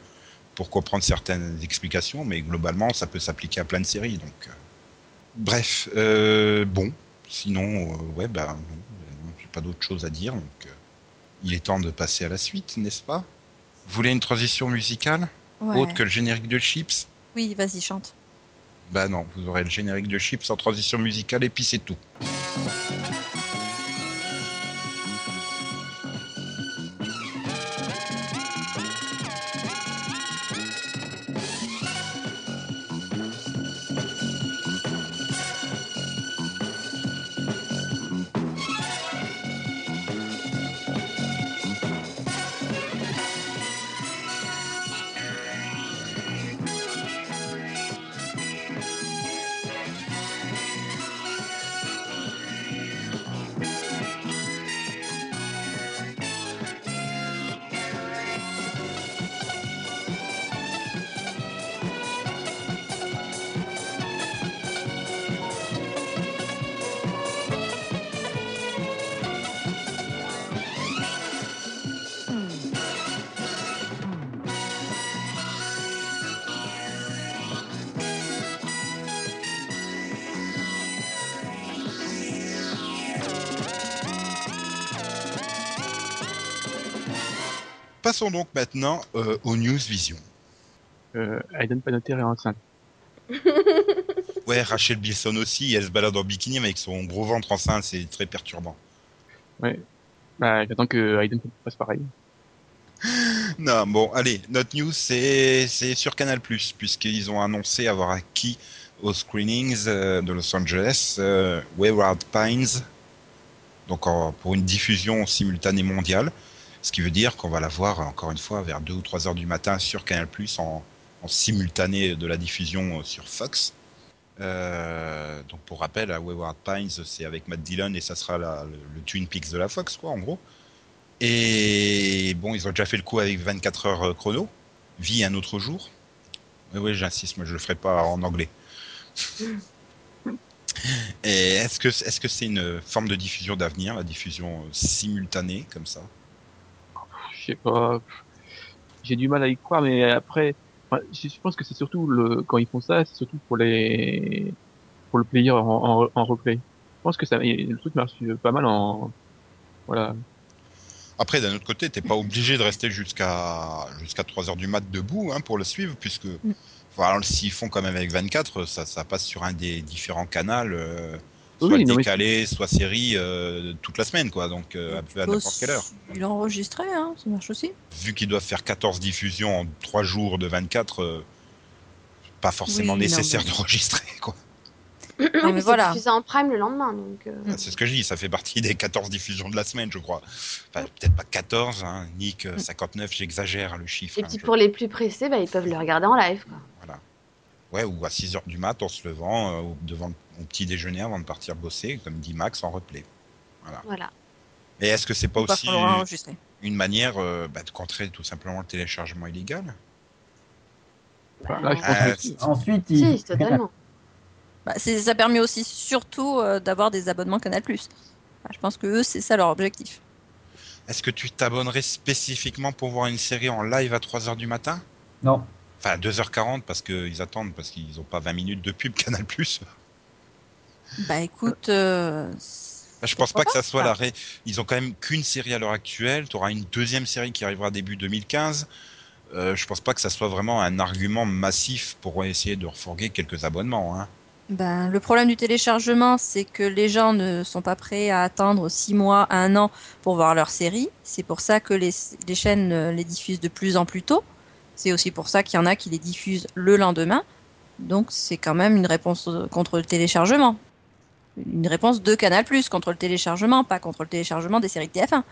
Speaker 1: pour comprendre certaines explications, mais globalement, ça peut s'appliquer à plein de séries. Donc, euh. bref, euh, bon, sinon, euh, ouais, bah, j'ai pas d'autre chose à dire. Donc, euh, il est temps de passer à la suite, n'est-ce pas? Vous voulez une transition musicale?
Speaker 5: Ouais.
Speaker 1: autre que le générique de Chips?
Speaker 5: Oui, vas-y, chante.
Speaker 1: Bah non, vous aurez le générique de Chips en transition musicale et puis c'est tout. Passons donc maintenant euh, aux News Vision.
Speaker 2: Euh, Aiden Panettiere est enceinte.
Speaker 1: Ouais, Rachel Bilson aussi, elle se balade en bikini mais avec son gros ventre enceinte, c'est très perturbant.
Speaker 2: Bah, j'attends que Aiden fasse pareil.
Speaker 1: Non, bon, allez, notre news c'est c'est sur Canal+, puisqu'ils ont annoncé avoir acquis aux screenings euh, de Los Angeles euh, Wayward Pines, donc en- pour une diffusion simultanée mondiale, ce qui veut dire qu'on va la voir encore une fois vers 2 ou 3 heures du matin sur Canal+, en, simultané de la diffusion euh, sur Fox. Euh, donc pour rappel, à Wayward Pines, c'est avec Matt Dillon et ça sera le, Twin Peaks de la Fox, quoi, en gros. Et bon, ils ont déjà fait le coup avec 24 heures euh, chrono. Vie un autre jour. Oui, oui, j'insiste, moi je le ferai pas en anglais. Et est-ce que est-ce que c'est une forme de diffusion d'avenir, la diffusion simultanée comme ça?
Speaker 2: Je sais pas. J'ai du mal à y croire, mais après, enfin, je pense que c'est surtout le quand ils font ça, c'est surtout pour les pour le player en, en, en replay. Je pense que ça, le truc marche pas mal en voilà.
Speaker 1: Après, d'un autre côté, t'es pas obligé de rester jusqu'à jusqu'à 3 heures du mat debout hein, pour le suivre, puisque voilà, s'ils font quand même avec 24, ça, ça passe sur un des différents canaux, euh, soit
Speaker 2: oui, non, mais-
Speaker 1: décalé, soit série, euh, toute la semaine, quoi. Donc euh, à peu- à n'importe quelle heure.
Speaker 5: Il a enregistré, hein, ça marche aussi.
Speaker 1: vu qu'ils doivent faire 14 diffusions en 3 jours de 24, euh, pas forcément
Speaker 5: Oui, non,
Speaker 1: nécessaire
Speaker 5: mais-
Speaker 1: d'enregistrer. quoi.
Speaker 3: Oui,
Speaker 5: mais
Speaker 3: puis
Speaker 5: voilà.
Speaker 3: en prime le lendemain, donc. euh,
Speaker 1: C'est ce que je dis, ça fait partie des 14 diffusions de la semaine, je crois. Enfin, peut-être pas 14, hein, Nick, euh, 59, j'exagère le chiffre.
Speaker 3: Et
Speaker 1: hein,
Speaker 3: puis
Speaker 1: je-
Speaker 3: pour les plus pressés, bah, ils peuvent le regarder en live. Quoi.
Speaker 1: Ouais, ou à 6 heures du mat, en se levant, euh, au- devant au petit déjeuner avant de partir bosser, comme dit Max, en replay.
Speaker 3: Voilà.
Speaker 1: Et est-ce que c'est pas aussi une manière euh, bah, de contrer tout simplement le téléchargement illégal?
Speaker 2: Enfin, là, je pense
Speaker 1: Euh,
Speaker 2: que
Speaker 4: Ensuite, il...
Speaker 3: Si, totalement.
Speaker 5: Bah, c'est- ça permet aussi surtout euh, d'avoir des abonnements Canal+. Bah, je pense que eux, c'est ça leur objectif.
Speaker 1: Est-ce que tu t'abonnerais spécifiquement pour voir une série en live à 3 heures du matin?
Speaker 4: Non.
Speaker 1: Enfin, 2h40 parce qu'ils attendent, parce qu'ils n'ont pas 20 minutes de pub Canal+.
Speaker 5: Bah écoute, euh,
Speaker 1: Bah, Je pense pas que ça soit
Speaker 5: pas.
Speaker 1: la ré... Ils ont quand même qu'une série à l'heure actuelle. Tu auras une deuxième série qui arrivera début 2015. Euh, je pense pas que ça soit vraiment un argument massif pour essayer de refourguer quelques abonnements. Hein.
Speaker 5: ben, le problème du téléchargement, c'est que les gens ne sont pas prêts à attendre 6 mois, 1 an pour voir leur série. C'est pour ça que les, les chaînes euh, les diffusent de plus en plus tôt. C'est aussi pour ça qu'il y en a qui les diffusent le lendemain. Donc c'est quand même une réponse euh, contre le téléchargement. Une réponse de Canal+, contre le téléchargement, pas contre le téléchargement des séries de TF1.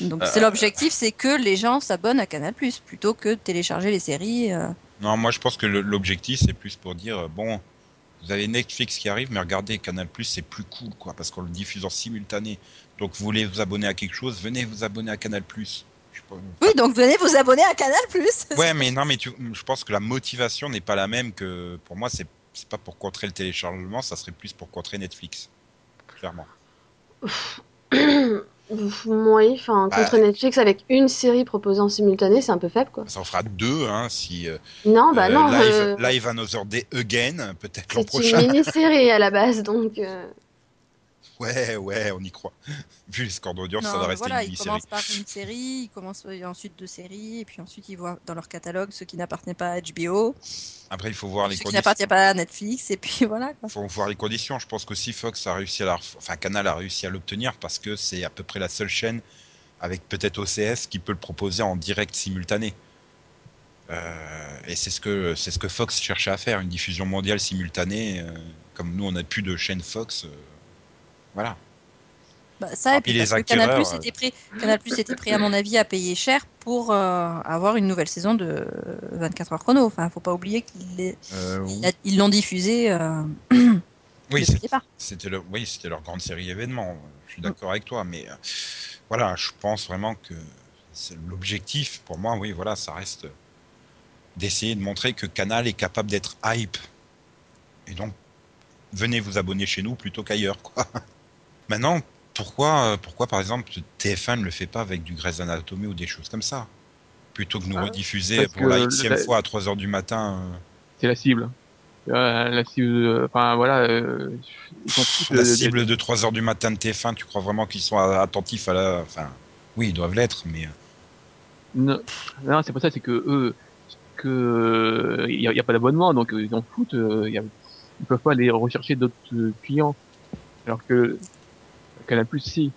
Speaker 5: Donc c'est
Speaker 1: Euh.
Speaker 5: l'objectif, c'est que les gens s'abonnent à Canal+, plutôt que de télécharger les séries. euh.
Speaker 1: Non, moi je pense que l'objectif c'est plus pour dire bon, vous avez Netflix qui arrive, mais regardez Canal c'est plus cool quoi, parce qu'on le diffuse en simultané. Donc vous voulez vous abonner à quelque chose, venez vous abonner à Canal pas.
Speaker 5: Oui, donc venez vous abonner à Canal+.
Speaker 1: Ouais, mais non, mais tu, je pense que la motivation n'est pas la même que pour moi. C'est c'est pas pour contrer le téléchargement, ça serait plus pour contrer Netflix, clairement.
Speaker 3: oui, enfin,
Speaker 1: Bah,
Speaker 3: contre Netflix avec une série proposée en simultané, c'est un peu faible, quoi.
Speaker 1: Ça en fera deux, hein, si euh,
Speaker 3: Non, bah
Speaker 1: euh,
Speaker 3: non,
Speaker 1: live,
Speaker 3: euh,
Speaker 1: live Another Day again, peut-être l'an
Speaker 3: c'est
Speaker 1: prochain.
Speaker 3: une mini-série à la base, donc.
Speaker 1: Ouais, ouais, on y croit. Vu les scores d'audience, ça va rester
Speaker 5: voilà,
Speaker 1: une
Speaker 5: ils commencent par une série, ils commencent euh, ensuite deux séries, et puis ensuite ils voient dans leur catalogue ce qui n'appartenait pas à HBO,
Speaker 1: Après, il faut voir les
Speaker 5: ce qui n'appartient pas à Netflix, et puis voilà. Quoi.
Speaker 1: faut voir les conditions. Je pense qu'aussi Fox a réussi à la, enfin Canal a réussi à l'obtenir parce que c'est à peu près la seule chaîne avec peut-être OCS qui peut le proposer en direct simultané. Euh, et c'est ce que c'est ce que Fox cherchait à faire, une diffusion mondiale simultanée. euh, comme nous, on n'a plus de chaîne Fox. euh, voilà.
Speaker 5: Bah, ça, et
Speaker 1: puis les
Speaker 5: parce que Canal+,
Speaker 1: acquéreurs,
Speaker 5: était prêt, Canal+, était prêt, à mon avis, à payer cher pour euh, avoir une nouvelle saison de 24 heures chrono. Enfin, faut pas oublier qu'ils
Speaker 1: Euh,
Speaker 5: l'ont diffusé euh,
Speaker 1: oui. C'était le, oui, c'était leur grande série événement. Je suis d'accord avec toi, mais euh, voilà, je pense vraiment que l'objectif pour moi. Oui, voilà, ça reste d'essayer de montrer que Canal est capable d'être hype. Et donc, venez vous abonner chez nous plutôt qu'ailleurs, quoi. Maintenant, pourquoi, euh, pourquoi par exemple TF1 ne le fait pas avec du Grey's Anatomy ou des choses comme ça, plutôt que nous
Speaker 3: Ah,
Speaker 1: rediffuser pour la xème fois à 3 heures du matin. euh,
Speaker 2: C'est la cible. Euh, la cible, euh, enfin voilà, euh,
Speaker 1: La
Speaker 2: euh,
Speaker 1: cible de 3 heures du matin de TF1, tu crois vraiment qu'ils sont attentifs à la. Enfin, oui, ils doivent l'être, mais.
Speaker 2: Non, non, c'est pas ça, c'est que eux, que il y, a- pas d'abonnement, donc euh, ils en foutent. euh, y a- ils peuvent pas aller rechercher d'autres euh, clients, alors que Canal Plus si.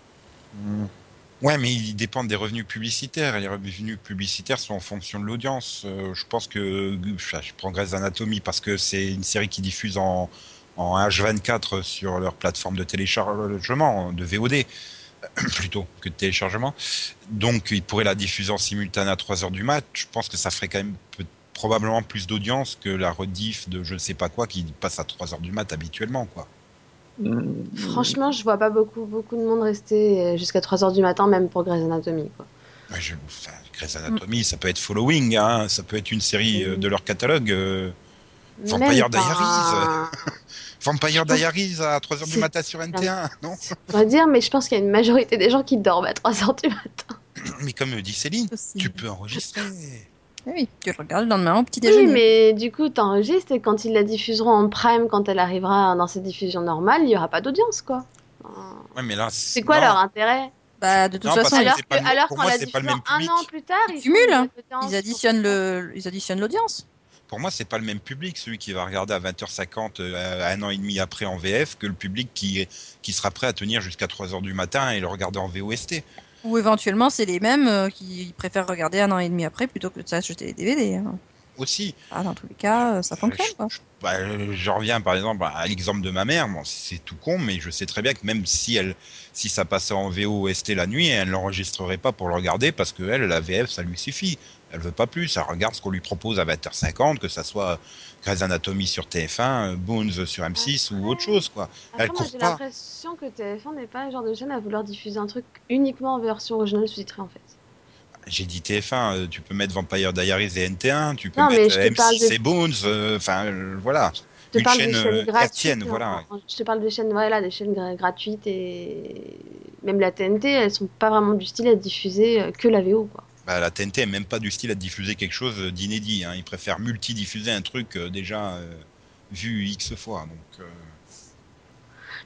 Speaker 1: Ouais, mais ils dépendent des revenus publicitaires. Les revenus publicitaires sont en fonction de l'audience. Euh, je pense que. je prends Grey's Anatomy parce que c'est une série qui diffuse en, en H24 sur leur plateforme de téléchargement, de VOD, plutôt que de téléchargement. Donc, ils pourraient la diffuser en simultané à 3 heures du mat. Je pense que ça ferait quand même probablement plus d'audience que la rediff de je ne sais pas quoi qui passe à 3 heures du mat habituellement, quoi.
Speaker 2: Mm.
Speaker 3: Franchement, je vois pas beaucoup, beaucoup de monde rester euh, jusqu'à 3h du matin, même pour Grey's Anatomy. Quoi.
Speaker 1: Ouais, je, enfin, Grey's Anatomy, ça peut être Following, hein, ça peut être une série euh, de leur catalogue. euh, Vampire Diaries. Vampire Diaries à 3h du matin sur NT1, non?
Speaker 3: On va dire, mais je pense qu'il y a une majorité des gens qui dorment à 3h du matin.
Speaker 1: Mais comme dit Céline, tu peux enregistrer.
Speaker 5: Ah Oui, tu le regardes le lendemain au petit
Speaker 3: Oui,
Speaker 5: déjeuner.
Speaker 3: mais du coup, t'enregistres et quand ils la diffuseront en prime, quand elle arrivera dans ses diffusions normales, il y aura pas d'audience, quoi.
Speaker 1: Ouais, mais là,
Speaker 3: C'est quoi
Speaker 1: non.
Speaker 3: leur intérêt
Speaker 5: Bah, de toute
Speaker 1: Non,
Speaker 5: façon,
Speaker 3: Alors que- alors qu'on
Speaker 1: moi,
Speaker 3: la diffuse un an
Speaker 1: public.
Speaker 3: plus tard,
Speaker 5: ils
Speaker 3: ils
Speaker 5: cumulent, hein. ils additionnent
Speaker 3: pour-
Speaker 5: le, ils additionnent l'audience.
Speaker 1: Pour moi, c'est pas le même public, celui qui va regarder à 20h50 euh, un an et demi après en VF, que le public qui, qui sera prêt à tenir jusqu'à 3h du matin et le regarder en VOST.
Speaker 5: Ou éventuellement, c'est les mêmes euh, qui préfèrent regarder un an et demi après plutôt que de s'acheter des DVD. hein.
Speaker 1: Aussi,
Speaker 5: Ah, dans tous les cas, euh, ça fonctionne.
Speaker 1: je,
Speaker 5: Quoi.
Speaker 1: je- bah, euh, je reviens par exemple à l'exemple de ma mère. Bon, c'est tout con, mais je sais très bien que même si elle, si ça passait en VOST la nuit, elle l'enregistrerait pas pour le regarder parce que elle, la VF, ça lui suffit. Elle veut pas plus. Elle regarde ce qu'on lui propose à 20h50, que ça soit Grey's Anatomy sur TF1, euh, Bones sur M6 ou autre chose, quoi.
Speaker 3: Après,
Speaker 1: Elle
Speaker 3: moi,
Speaker 1: court
Speaker 3: j'ai
Speaker 1: pas.
Speaker 3: l'impression que TF1 n'est pas le genre de chaîne à vouloir diffuser un truc uniquement en version originale sous-titrée, en fait.
Speaker 1: J'ai dit TF1, euh, tu peux mettre Vampire Diaries et NT1, tu peux
Speaker 3: Non,
Speaker 1: mettre
Speaker 3: je te parle
Speaker 1: M6
Speaker 3: de-
Speaker 1: et Bones, euh, enfin euh, voilà.
Speaker 3: Je te parle
Speaker 1: chaîne,
Speaker 3: des chaînes gratuites. en-
Speaker 1: voilà.
Speaker 3: je te parle des chaînes, voilà, des chaînes gra- gratuites et même la TNT, elles sont pas vraiment du style à diffuser que la VO, quoi.
Speaker 1: Bah, la TNT est même pas du style à diffuser quelque chose d'inédit. Hein. Ils préfèrent multi-diffuser un truc euh, déjà euh, vu X fois. Donc, euh,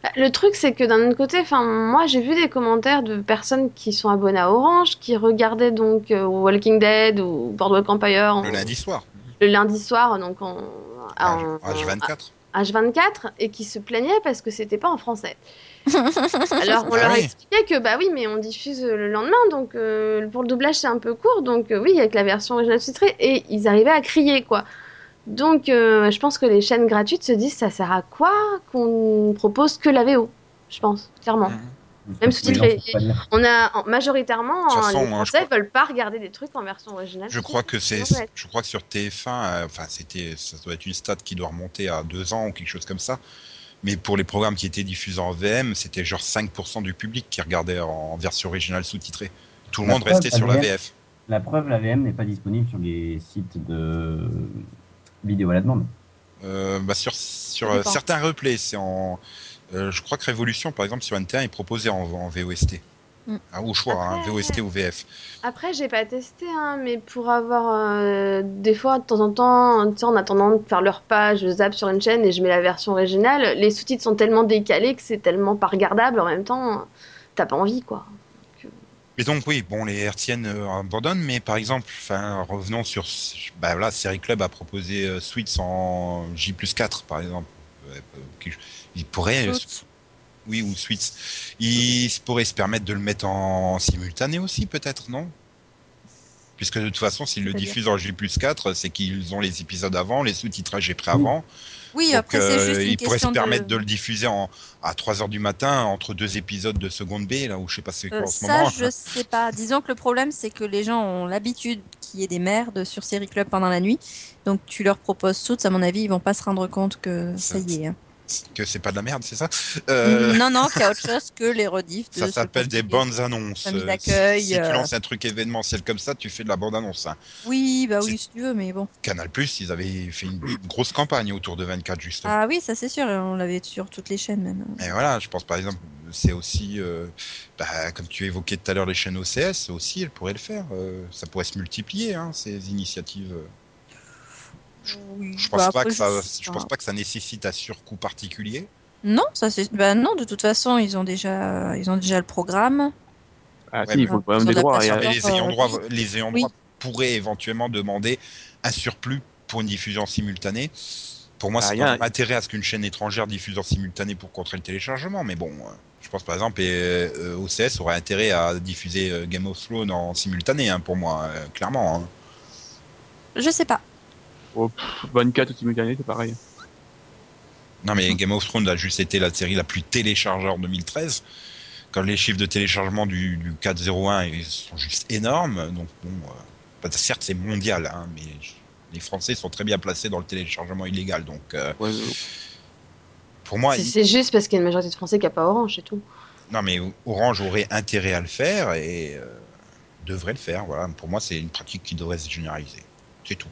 Speaker 3: Bah, Le truc, c'est que d'un autre côté, moi, j'ai vu des commentaires de personnes qui sont abonnées à Orange, qui regardaient donc Walking Dead ou Boardwalk Empire en-
Speaker 1: le lundi soir,
Speaker 3: le lundi soir, donc en, en-
Speaker 1: H24.
Speaker 3: H24 et qui se plaignaient parce que c'était pas en français. Alors on
Speaker 1: Ah
Speaker 3: leur
Speaker 1: oui.
Speaker 3: expliquait que bah oui mais on diffuse le lendemain donc euh, pour le doublage c'est un peu court donc euh, oui avec la version originale sous-titrée et ils arrivaient à crier quoi. Donc euh, je pense que les chaînes gratuites se disent ça sert à quoi qu'on propose que la VO je pense clairement.
Speaker 1: Mhm.
Speaker 3: Même sous-titré. On a en- majoritairement
Speaker 1: De toute façon,
Speaker 3: les Français
Speaker 1: crois-
Speaker 3: veulent pas regarder des trucs en version originale.
Speaker 1: Je crois que c'est, je crois que sur TF1, euh, enfin c'était, ça doit être une stat qui doit remonter à deux ans ou quelque chose comme ça. Mais pour les programmes qui étaient diffusés en VM, c'était genre 5% du public qui regardait en version originale sous-titrée. Tout le
Speaker 4: La
Speaker 1: monde
Speaker 4: preuve,
Speaker 1: restait sur la
Speaker 4: AVM.
Speaker 1: VF.
Speaker 4: La preuve, la VM n'est pas disponible sur les sites de vidéo à la demande.
Speaker 1: Euh, bah, sur sur euh, certains replays, c'est en, euh, je crois que Révolution, par exemple, sur NT1, est proposé en, en VOST. Ah, au choix, hein,
Speaker 3: Après-
Speaker 1: VOST ou VF.
Speaker 3: Après, j'ai pas testé, hein, mais pour avoir euh, des fois, de temps en temps, sais, en attendant de faire le repas, je zappe sur une chaîne et je mets la version originale. Les sous-titres sont tellement décalés que c'est tellement pas regardable. En même temps, t'as pas envie, quoi.
Speaker 1: Et donc oui, bon, les hertziennes euh, abandonnent, mais par exemple, enfin, revenons sur, bah là, Série Club a proposé euh, Suits en J 4 par exemple. Il pourrait,
Speaker 5: Suits.
Speaker 1: oui, ou Suits, il pourrait se permettre de le mettre en simultané aussi, peut-être, non? Puisque de toute façon, s'ils le diffusent en J 4, c'est qu'ils ont les épisodes avant, les sous-titrages est prêt avant.
Speaker 5: Oui,
Speaker 1: Donc,
Speaker 5: après, c'est
Speaker 1: euh,
Speaker 5: juste une
Speaker 1: ils pourraient se permettre de...
Speaker 5: de...
Speaker 1: le diffuser en, à 3 heures du matin entre deux épisodes de seconde B, là où je sais pas c'est quoi
Speaker 5: Euh,
Speaker 1: en ce
Speaker 5: ça,
Speaker 1: moment.
Speaker 5: je sais pas. Disons que le problème, c'est que les gens ont l'habitude qu'il y ait des merdes sur Série Club pendant la nuit. Donc, tu leur proposes Suits, à mon avis, ils vont pas se rendre compte que ça y est. hein.
Speaker 1: Que c'est pas de la merde, c'est ça Euh,
Speaker 5: Non, non, a autre chose que les rediffs. de
Speaker 1: Ça s'appelle des bandes annonces.
Speaker 5: d'accueil,
Speaker 1: Si tu
Speaker 5: euh.
Speaker 1: lances un truc événementiel comme ça, tu fais de la bande annonce. hein.
Speaker 5: Oui, bah oui, si tu veux, mais bon.
Speaker 1: Canal Plus, ils avaient fait une grosse campagne autour de 24 justement.
Speaker 5: Ah oui, ça c'est sûr, on l'avait sur toutes les chaînes même.
Speaker 1: Et voilà, je pense par exemple, c'est aussi, euh, bah, comme tu évoquais tout à l'heure les chaînes OCS, aussi, elles pourraient le faire. euh, ça pourrait se multiplier, hein, ces initiatives.
Speaker 5: Oui,
Speaker 1: Je
Speaker 5: bah
Speaker 1: pense pas que ça, je pense pas que ça nécessite un surcoût particulier.
Speaker 5: Non, ça c'est. Bah non, de toute façon, ils ont déjà, ils ont déjà le programme.
Speaker 2: Ah
Speaker 1: Ouais,
Speaker 2: si, il faut quand
Speaker 5: Ils
Speaker 2: même
Speaker 5: ont
Speaker 2: des droits. et,
Speaker 1: les ayants
Speaker 5: euh,
Speaker 1: droit, les ayants
Speaker 5: Oui.
Speaker 1: droit pourraient éventuellement demander un surplus pour une diffusion simultanée. Pour moi,
Speaker 2: Ah,
Speaker 1: c'est
Speaker 2: a-
Speaker 1: pas intérêt à ce qu'une chaîne étrangère diffuse en simultané pour contrer le téléchargement. Mais bon, euh, je pense par exemple, et, euh, OCS aurait intérêt à diffuser euh, Game of Thrones en simultané, hein, pour moi, euh, clairement. hein.
Speaker 5: Je sais pas.
Speaker 2: Oh, pff, 24 simultané, c'est pareil.
Speaker 1: Non, mais Game of Thrones a juste été la série la plus téléchargée en 2013. Quand les chiffres de téléchargement du, du 401 ils sont juste énormes, donc bon, euh, bah, certes c'est mondial, hein, mais les Français sont très bien placés dans le téléchargement illégal, donc euh,
Speaker 2: Ouais,
Speaker 1: pour moi,
Speaker 3: C'est
Speaker 1: il-
Speaker 3: juste parce qu'il y a une majorité de Français qui a pas Orange, c'est tout.
Speaker 1: non mais Orange aurait intérêt à le faire et euh, devrait le faire. Voilà, pour moi c'est une pratique qui devrait se généraliser. C'est tout.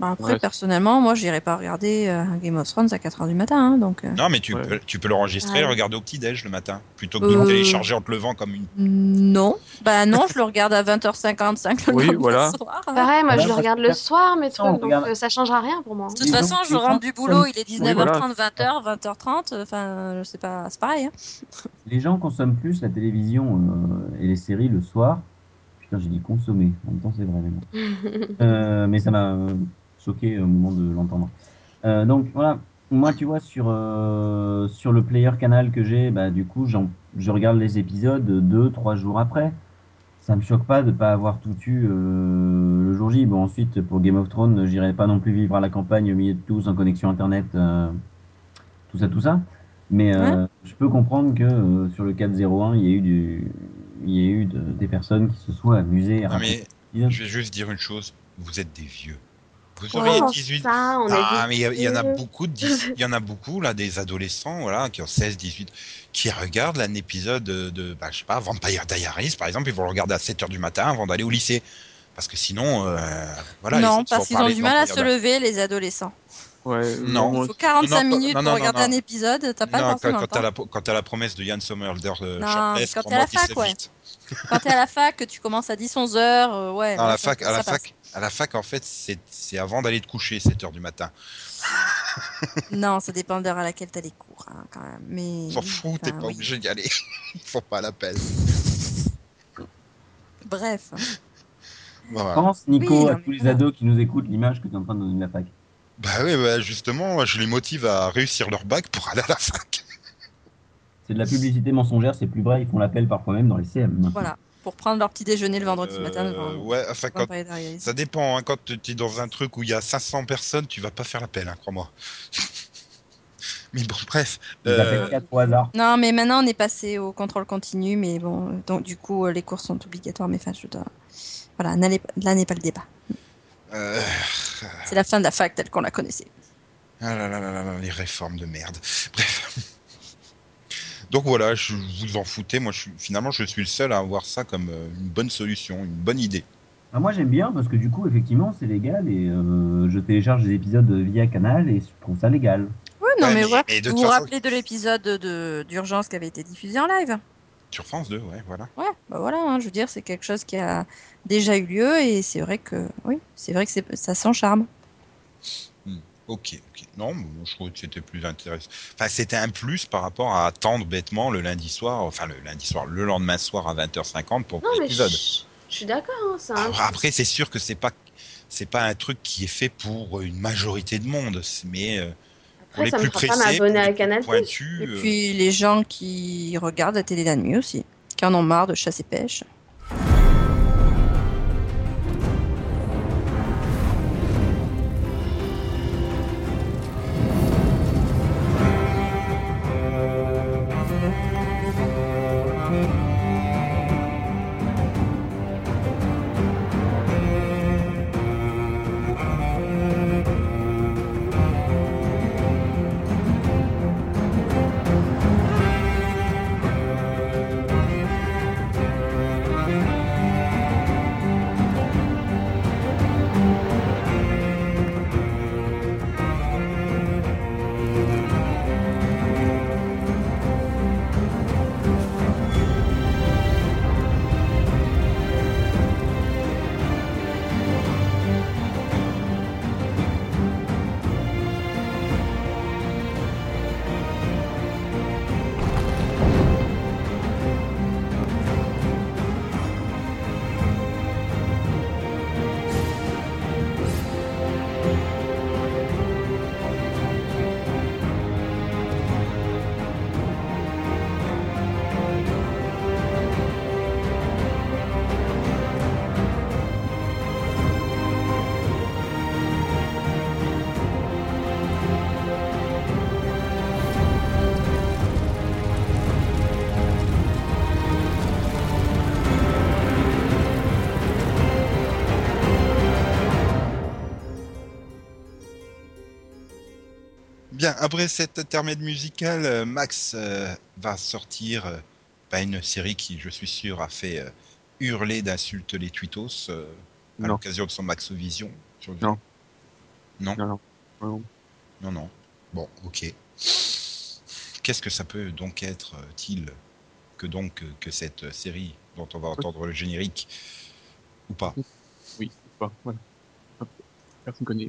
Speaker 5: Bah, après,
Speaker 2: Ouais.
Speaker 5: personnellement, moi, j'irai pas regarder euh, Game of Thrones à 4h du matin, hein, donc. euh,
Speaker 1: Non, mais tu
Speaker 2: Ouais.
Speaker 1: peux, tu peux l'enregistrer et le
Speaker 3: Ouais.
Speaker 1: regarder au petit déj le matin, plutôt que de
Speaker 5: Euh.
Speaker 1: le télécharger en te levant comme une.
Speaker 5: Non, bah non, je le regarde à 20h55 le
Speaker 2: Oui,
Speaker 5: lendemain
Speaker 2: voilà.
Speaker 5: soir. hein.
Speaker 3: Pareil, moi
Speaker 4: Ouais,
Speaker 3: je le regarde le soir, mes
Speaker 4: on
Speaker 3: trucs, donc
Speaker 4: regarde.
Speaker 3: euh, ça changera rien pour moi.
Speaker 5: De toute
Speaker 4: Et
Speaker 5: façon,
Speaker 4: donc,
Speaker 5: je rentre du boulot, il est 19h30,
Speaker 2: voilà.
Speaker 5: 20h, 20h30, enfin, je sais pas, c'est pareil. Hein.
Speaker 4: Les gens consomment plus la télévision euh, et les séries le soir. Putain, j'ai dit consommer. En même temps, c'est vrai. Mais, bon. Euh, mais ça m'a euh, choqué au moment de l'entendre. Euh, donc voilà, moi, tu vois, sur, euh, sur le player canal que j'ai, bah, du coup, j'en- je regarde les épisodes deux, trois jours après. Ça me choque pas de pas avoir tout eu euh, le jour J. Bon, ensuite, pour Game of Thrones, j'irai pas non plus vivre à la campagne au milieu de tous en connexion internet, euh, tout ça, tout ça. Mais euh, je peux comprendre que euh, sur le 401, il y a eu, du, il y a eu de- des personnes qui se soient amusées à
Speaker 1: Non, mais je vais juste dire une chose. Vous êtes des vieux. Vous
Speaker 5: Oh,
Speaker 1: auriez
Speaker 3: Comment
Speaker 1: 18
Speaker 3: ça, on
Speaker 1: Ah, mais il y en a beaucoup de il y en a beaucoup là des adolescents voilà qui ont 16 18 qui regardent un épisode de, de bah, je sais pas Vampire Diaries par exemple ils vont le regarder à 7 heures du matin avant d'aller au lycée parce que sinon euh, voilà
Speaker 5: non, parce qu'ils ont du
Speaker 1: de
Speaker 5: mal à se lever, les adolescents.
Speaker 2: Ouais,
Speaker 1: Non.
Speaker 5: Il faut 45
Speaker 1: Non, non, pas-
Speaker 5: minutes
Speaker 1: non,
Speaker 5: pour
Speaker 1: non,
Speaker 5: regarder
Speaker 1: non,
Speaker 5: un épisode, t'as pas
Speaker 1: non, quand, quand t'as
Speaker 5: temps.
Speaker 1: la, quand promesse de Yann Sommerhalder de
Speaker 5: Non,
Speaker 1: Sharpless,
Speaker 5: quand t'es à la fac, ouais.
Speaker 1: vite.
Speaker 5: Quand t'es à la fac, que tu commences à 10-11 heures, euh, ouais.
Speaker 1: Non, à la fac, à la
Speaker 5: passe.
Speaker 1: fac, à la fac, en fait, c'est c'est avant d'aller te coucher, 7 heures du matin.
Speaker 5: Non, ça dépend de l'heure à laquelle t'as les cours, hein, quand même. Mais...
Speaker 1: On s'en fout, t'es pas
Speaker 5: oui.
Speaker 1: obligé d'y aller. Ils font pas l'appel.
Speaker 5: Bref.
Speaker 1: Voilà.
Speaker 4: Pense, Nico,
Speaker 5: Oui, non,
Speaker 4: à tous les
Speaker 5: voilà.
Speaker 4: ados qui nous écoutent l'image que tu es en train de donner de la fac.
Speaker 1: Bah oui, bah justement, moi, je les motive à réussir leur bac pour aller à la fac.
Speaker 4: C'est de la publicité mensongère, c'est plus vrai, ils font l'appel parfois même dans les CM.
Speaker 5: Voilà. Pour prendre leur petit déjeuner le vendredi
Speaker 1: Euh,
Speaker 5: matin
Speaker 1: ouais, enfin, quand, ça dépend. Hein, quand tu es dans un truc où il y a 500 personnes, tu vas pas faire l'appel, hein, crois-moi. Mais bon, bref. Euh,
Speaker 4: au hasard.
Speaker 5: Non, mais maintenant on est passé au contrôle continu, mais bon, euh, donc du coup euh, les cours sont obligatoires, mais enfin je dois. Voilà, là n'est pas le débat.
Speaker 1: euh,
Speaker 5: C'est la fin de la fac telle qu'on la connaissait.
Speaker 1: ah là là là là là, les réformes de merde. Bref. Donc voilà, je vous en foutez. Moi, je suis, finalement, je suis le seul à avoir ça comme euh, une bonne solution, une bonne idée.
Speaker 4: Ah, moi j'aime bien parce que du coup, effectivement, c'est légal et euh, je télécharge des épisodes via canal et je trouve ça légal.
Speaker 5: Ouais, non,
Speaker 1: Ouais,
Speaker 5: mais,
Speaker 1: mais-
Speaker 5: voilà. vous vous
Speaker 1: façon-
Speaker 5: rappelez de l'épisode de- d'urgence qui avait été diffusé en live
Speaker 1: Sur France 2, ouais, voilà.
Speaker 5: Ouais, bah voilà, hein, je veux dire, c'est quelque chose qui a déjà eu lieu et c'est vrai que, oui, c'est vrai que c'est- ça sent charme.
Speaker 1: Ok, ok. Non, je trouvais que c'était plus intéressant. Enfin, c'était un plus par rapport à attendre bêtement le lundi soir, enfin le lundi soir, le lendemain soir à 20h50 pour
Speaker 3: Non, mais
Speaker 1: l'épisode.
Speaker 3: je, je suis d'accord. Hein, un-
Speaker 1: après, c'est sûr que c'est pas c'est pas un truc qui est fait pour une majorité de monde, mais euh, pour les
Speaker 3: ça me
Speaker 1: plus
Speaker 3: fera
Speaker 1: pressés,
Speaker 3: pas à
Speaker 1: plus
Speaker 3: Canal+.
Speaker 1: pointus,
Speaker 5: Et
Speaker 1: euh,
Speaker 5: puis les gens qui regardent la télé la nuit aussi, qui en ont marre de chasse et pêche.
Speaker 1: Bien, après cet intermède musical, euh, Max euh, va sortir euh, bah, une série qui, je suis sûr, a fait euh, hurler d'insultes les tweetos à l'occasion de son Maxovision.
Speaker 2: Non.
Speaker 1: Non?
Speaker 2: Non, non. non.
Speaker 1: Non. Bon, ok. Qu'est-ce que ça peut donc être, euh, t-il, que donc que cette série dont on va entendre le générique ou pas?
Speaker 2: Oui, c'est pas. Voilà. Personne connaît.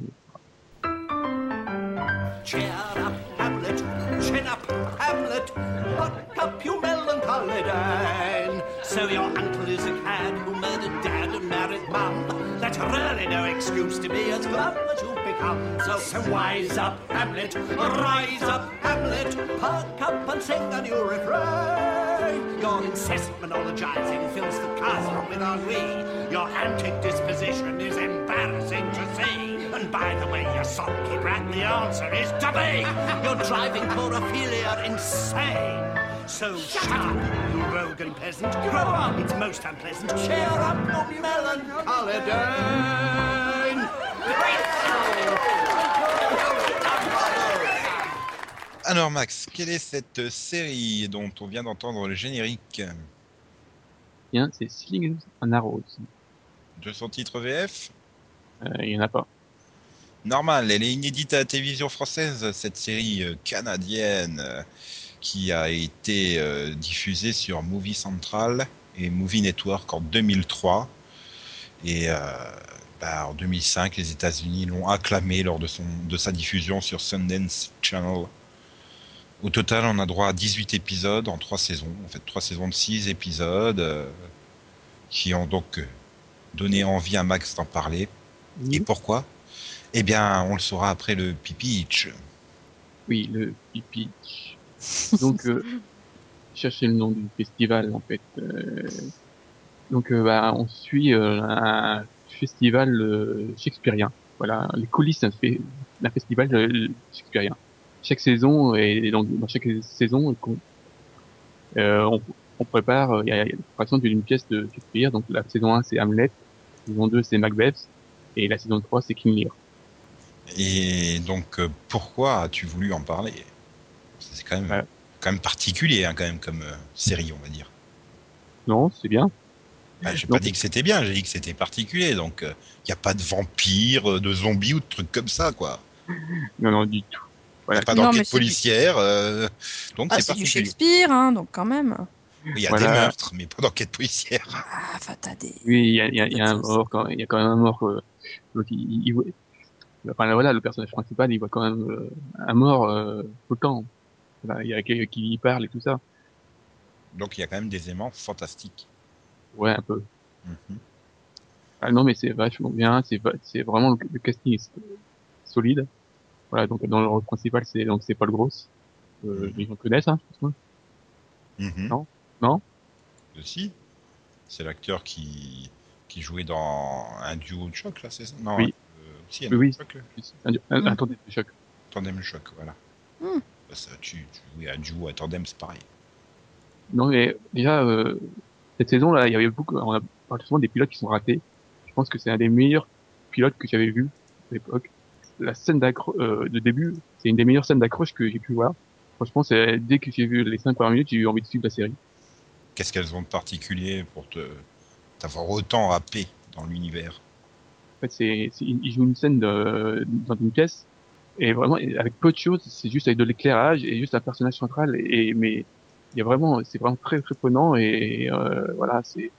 Speaker 6: Cheer up, Hamlet, chin up, Hamlet, buck up, you melancholy Dane. So your uncle is a cad who murdered dad and married mum. That's really no excuse to be as glum as you've become. So, so wise up, Hamlet, rise up, Hamlet, perk up and sing a new refrain. Your incessant monologizing fills the castle with ennui. Your antic disposition is embarrassing to see. And by the way, you sulky brat, the answer is to be. You're driving poor Ophelia insane. So shut up, you rogue and peasant. Grow up, it's most unpleasant. Cheer up, you melancholy Dane.
Speaker 1: Alors Max, quelle est cette série dont on vient d'entendre le générique
Speaker 2: Bien, c'est Slings and Arrows.
Speaker 1: de son titre VF
Speaker 2: Euh, Il y en a pas.
Speaker 1: Normal, elle est inédite à la télévision française, cette série euh, canadienne euh, qui a été diffusée sur Movie Central et Movie Network en 2003. Et euh, bah, en 2005, les États-Unis l'ont acclamé lors de, son, de sa diffusion sur Sundance Channel. Au total, on a droit à 18 épisodes en 3 saisons, en fait 3 saisons de 6 épisodes, euh, qui ont donc euh, donné envie à Max d'en parler. Et pourquoi? Eh bien, on le saura après le pitch.
Speaker 2: Oui, le Pitch. Donc, euh, cherchez le nom du festival en fait. Euh, donc, euh, bah, on suit euh, un festival euh, shakespearien. Voilà, les coulisses d'un festival euh, shakespearien. Chaque saison et dans chaque saison, euh, on, on prépare. euh, Il y a, il y a préparation d'une pièce de Shakespeare. Donc, la saison 1 c'est Hamlet, la saison 2 c'est Macbeth et la saison 3 c'est King Lear.
Speaker 1: Et donc, euh, pourquoi as-tu voulu en parler? C'est quand même,
Speaker 2: Ouais.
Speaker 1: quand même particulier, hein, quand même, comme euh, série, on va dire.
Speaker 2: Non, c'est bien.
Speaker 1: Bah, j'ai pas dit que c'était bien, j'ai dit que c'était particulier. Donc, il n'y a pas de vampires, euh, de zombies ou de trucs comme ça, quoi.
Speaker 2: Non, non, du tout.
Speaker 1: Il
Speaker 2: Voilà.
Speaker 1: a pas d'enquête policière, euh, donc
Speaker 5: Ah,
Speaker 1: c'est
Speaker 5: du. Shakespeare, hein, donc quand même.
Speaker 1: Il y a
Speaker 2: Voilà.
Speaker 1: des meurtres, mais pas d'enquête policière.
Speaker 5: Ah, enfin, t'as des.
Speaker 2: Oui, il y a, il y a, il y a un mort, quand, il y a quand même un mort. euh, donc il, il, il enfin voilà, le personnage principal, il voit quand même euh, un mort euh, tout le temps. Voilà, il y a quelqu'un qui y parle et tout ça.
Speaker 1: Donc il y a quand même des aimants fantastiques.
Speaker 2: Ouais, un peu.
Speaker 1: Mhm.
Speaker 2: Ah non, mais c'est vachement bien. C'est c'est vraiment le, le casting est solide. Voilà, donc dans le rôle principal, c'est donc c'est Paul Gross. Euh, les gens connaissent, hein, je pense.
Speaker 1: Mhm.
Speaker 2: Non? Non?
Speaker 1: Euh, Si. C'est l'acteur qui qui jouait dans un duo de choc là, c'est ça? Non.
Speaker 2: Oui.
Speaker 1: euh, si, un
Speaker 2: Oui, oui.
Speaker 1: de choc,
Speaker 2: Un, un,
Speaker 5: Mm.
Speaker 2: un tandem de choc.
Speaker 1: tandem choc, voilà.
Speaker 5: Hmm.
Speaker 1: Bah, ça, tu, tu jouais un duo, un tandem, c'est pareil.
Speaker 2: Non, mais déjà, euh, cette saison-là, il y avait beaucoup, on a parlé souvent des pilotes qui sont ratés. Je pense que c'est un des meilleurs pilotes que j'avais vu à l'époque. La scène d'accroche, euh, de début, c'est une des meilleures scènes d'accroche que j'ai pu voir. Franchement, c'est, dès que j'ai vu les cinq premières minutes, j'ai eu envie de suivre la série.
Speaker 1: Qu'est-ce qu'elles ont de particulier pour te t'avoir autant happé dans l'univers?
Speaker 2: En fait, c'est, c'est- il joue une scène de, dans une pièce, et vraiment, avec peu de choses, c'est juste avec de l'éclairage et juste un personnage central, et, mais il y a vraiment, c'est vraiment très, très prenant, et, euh, voilà, c'est,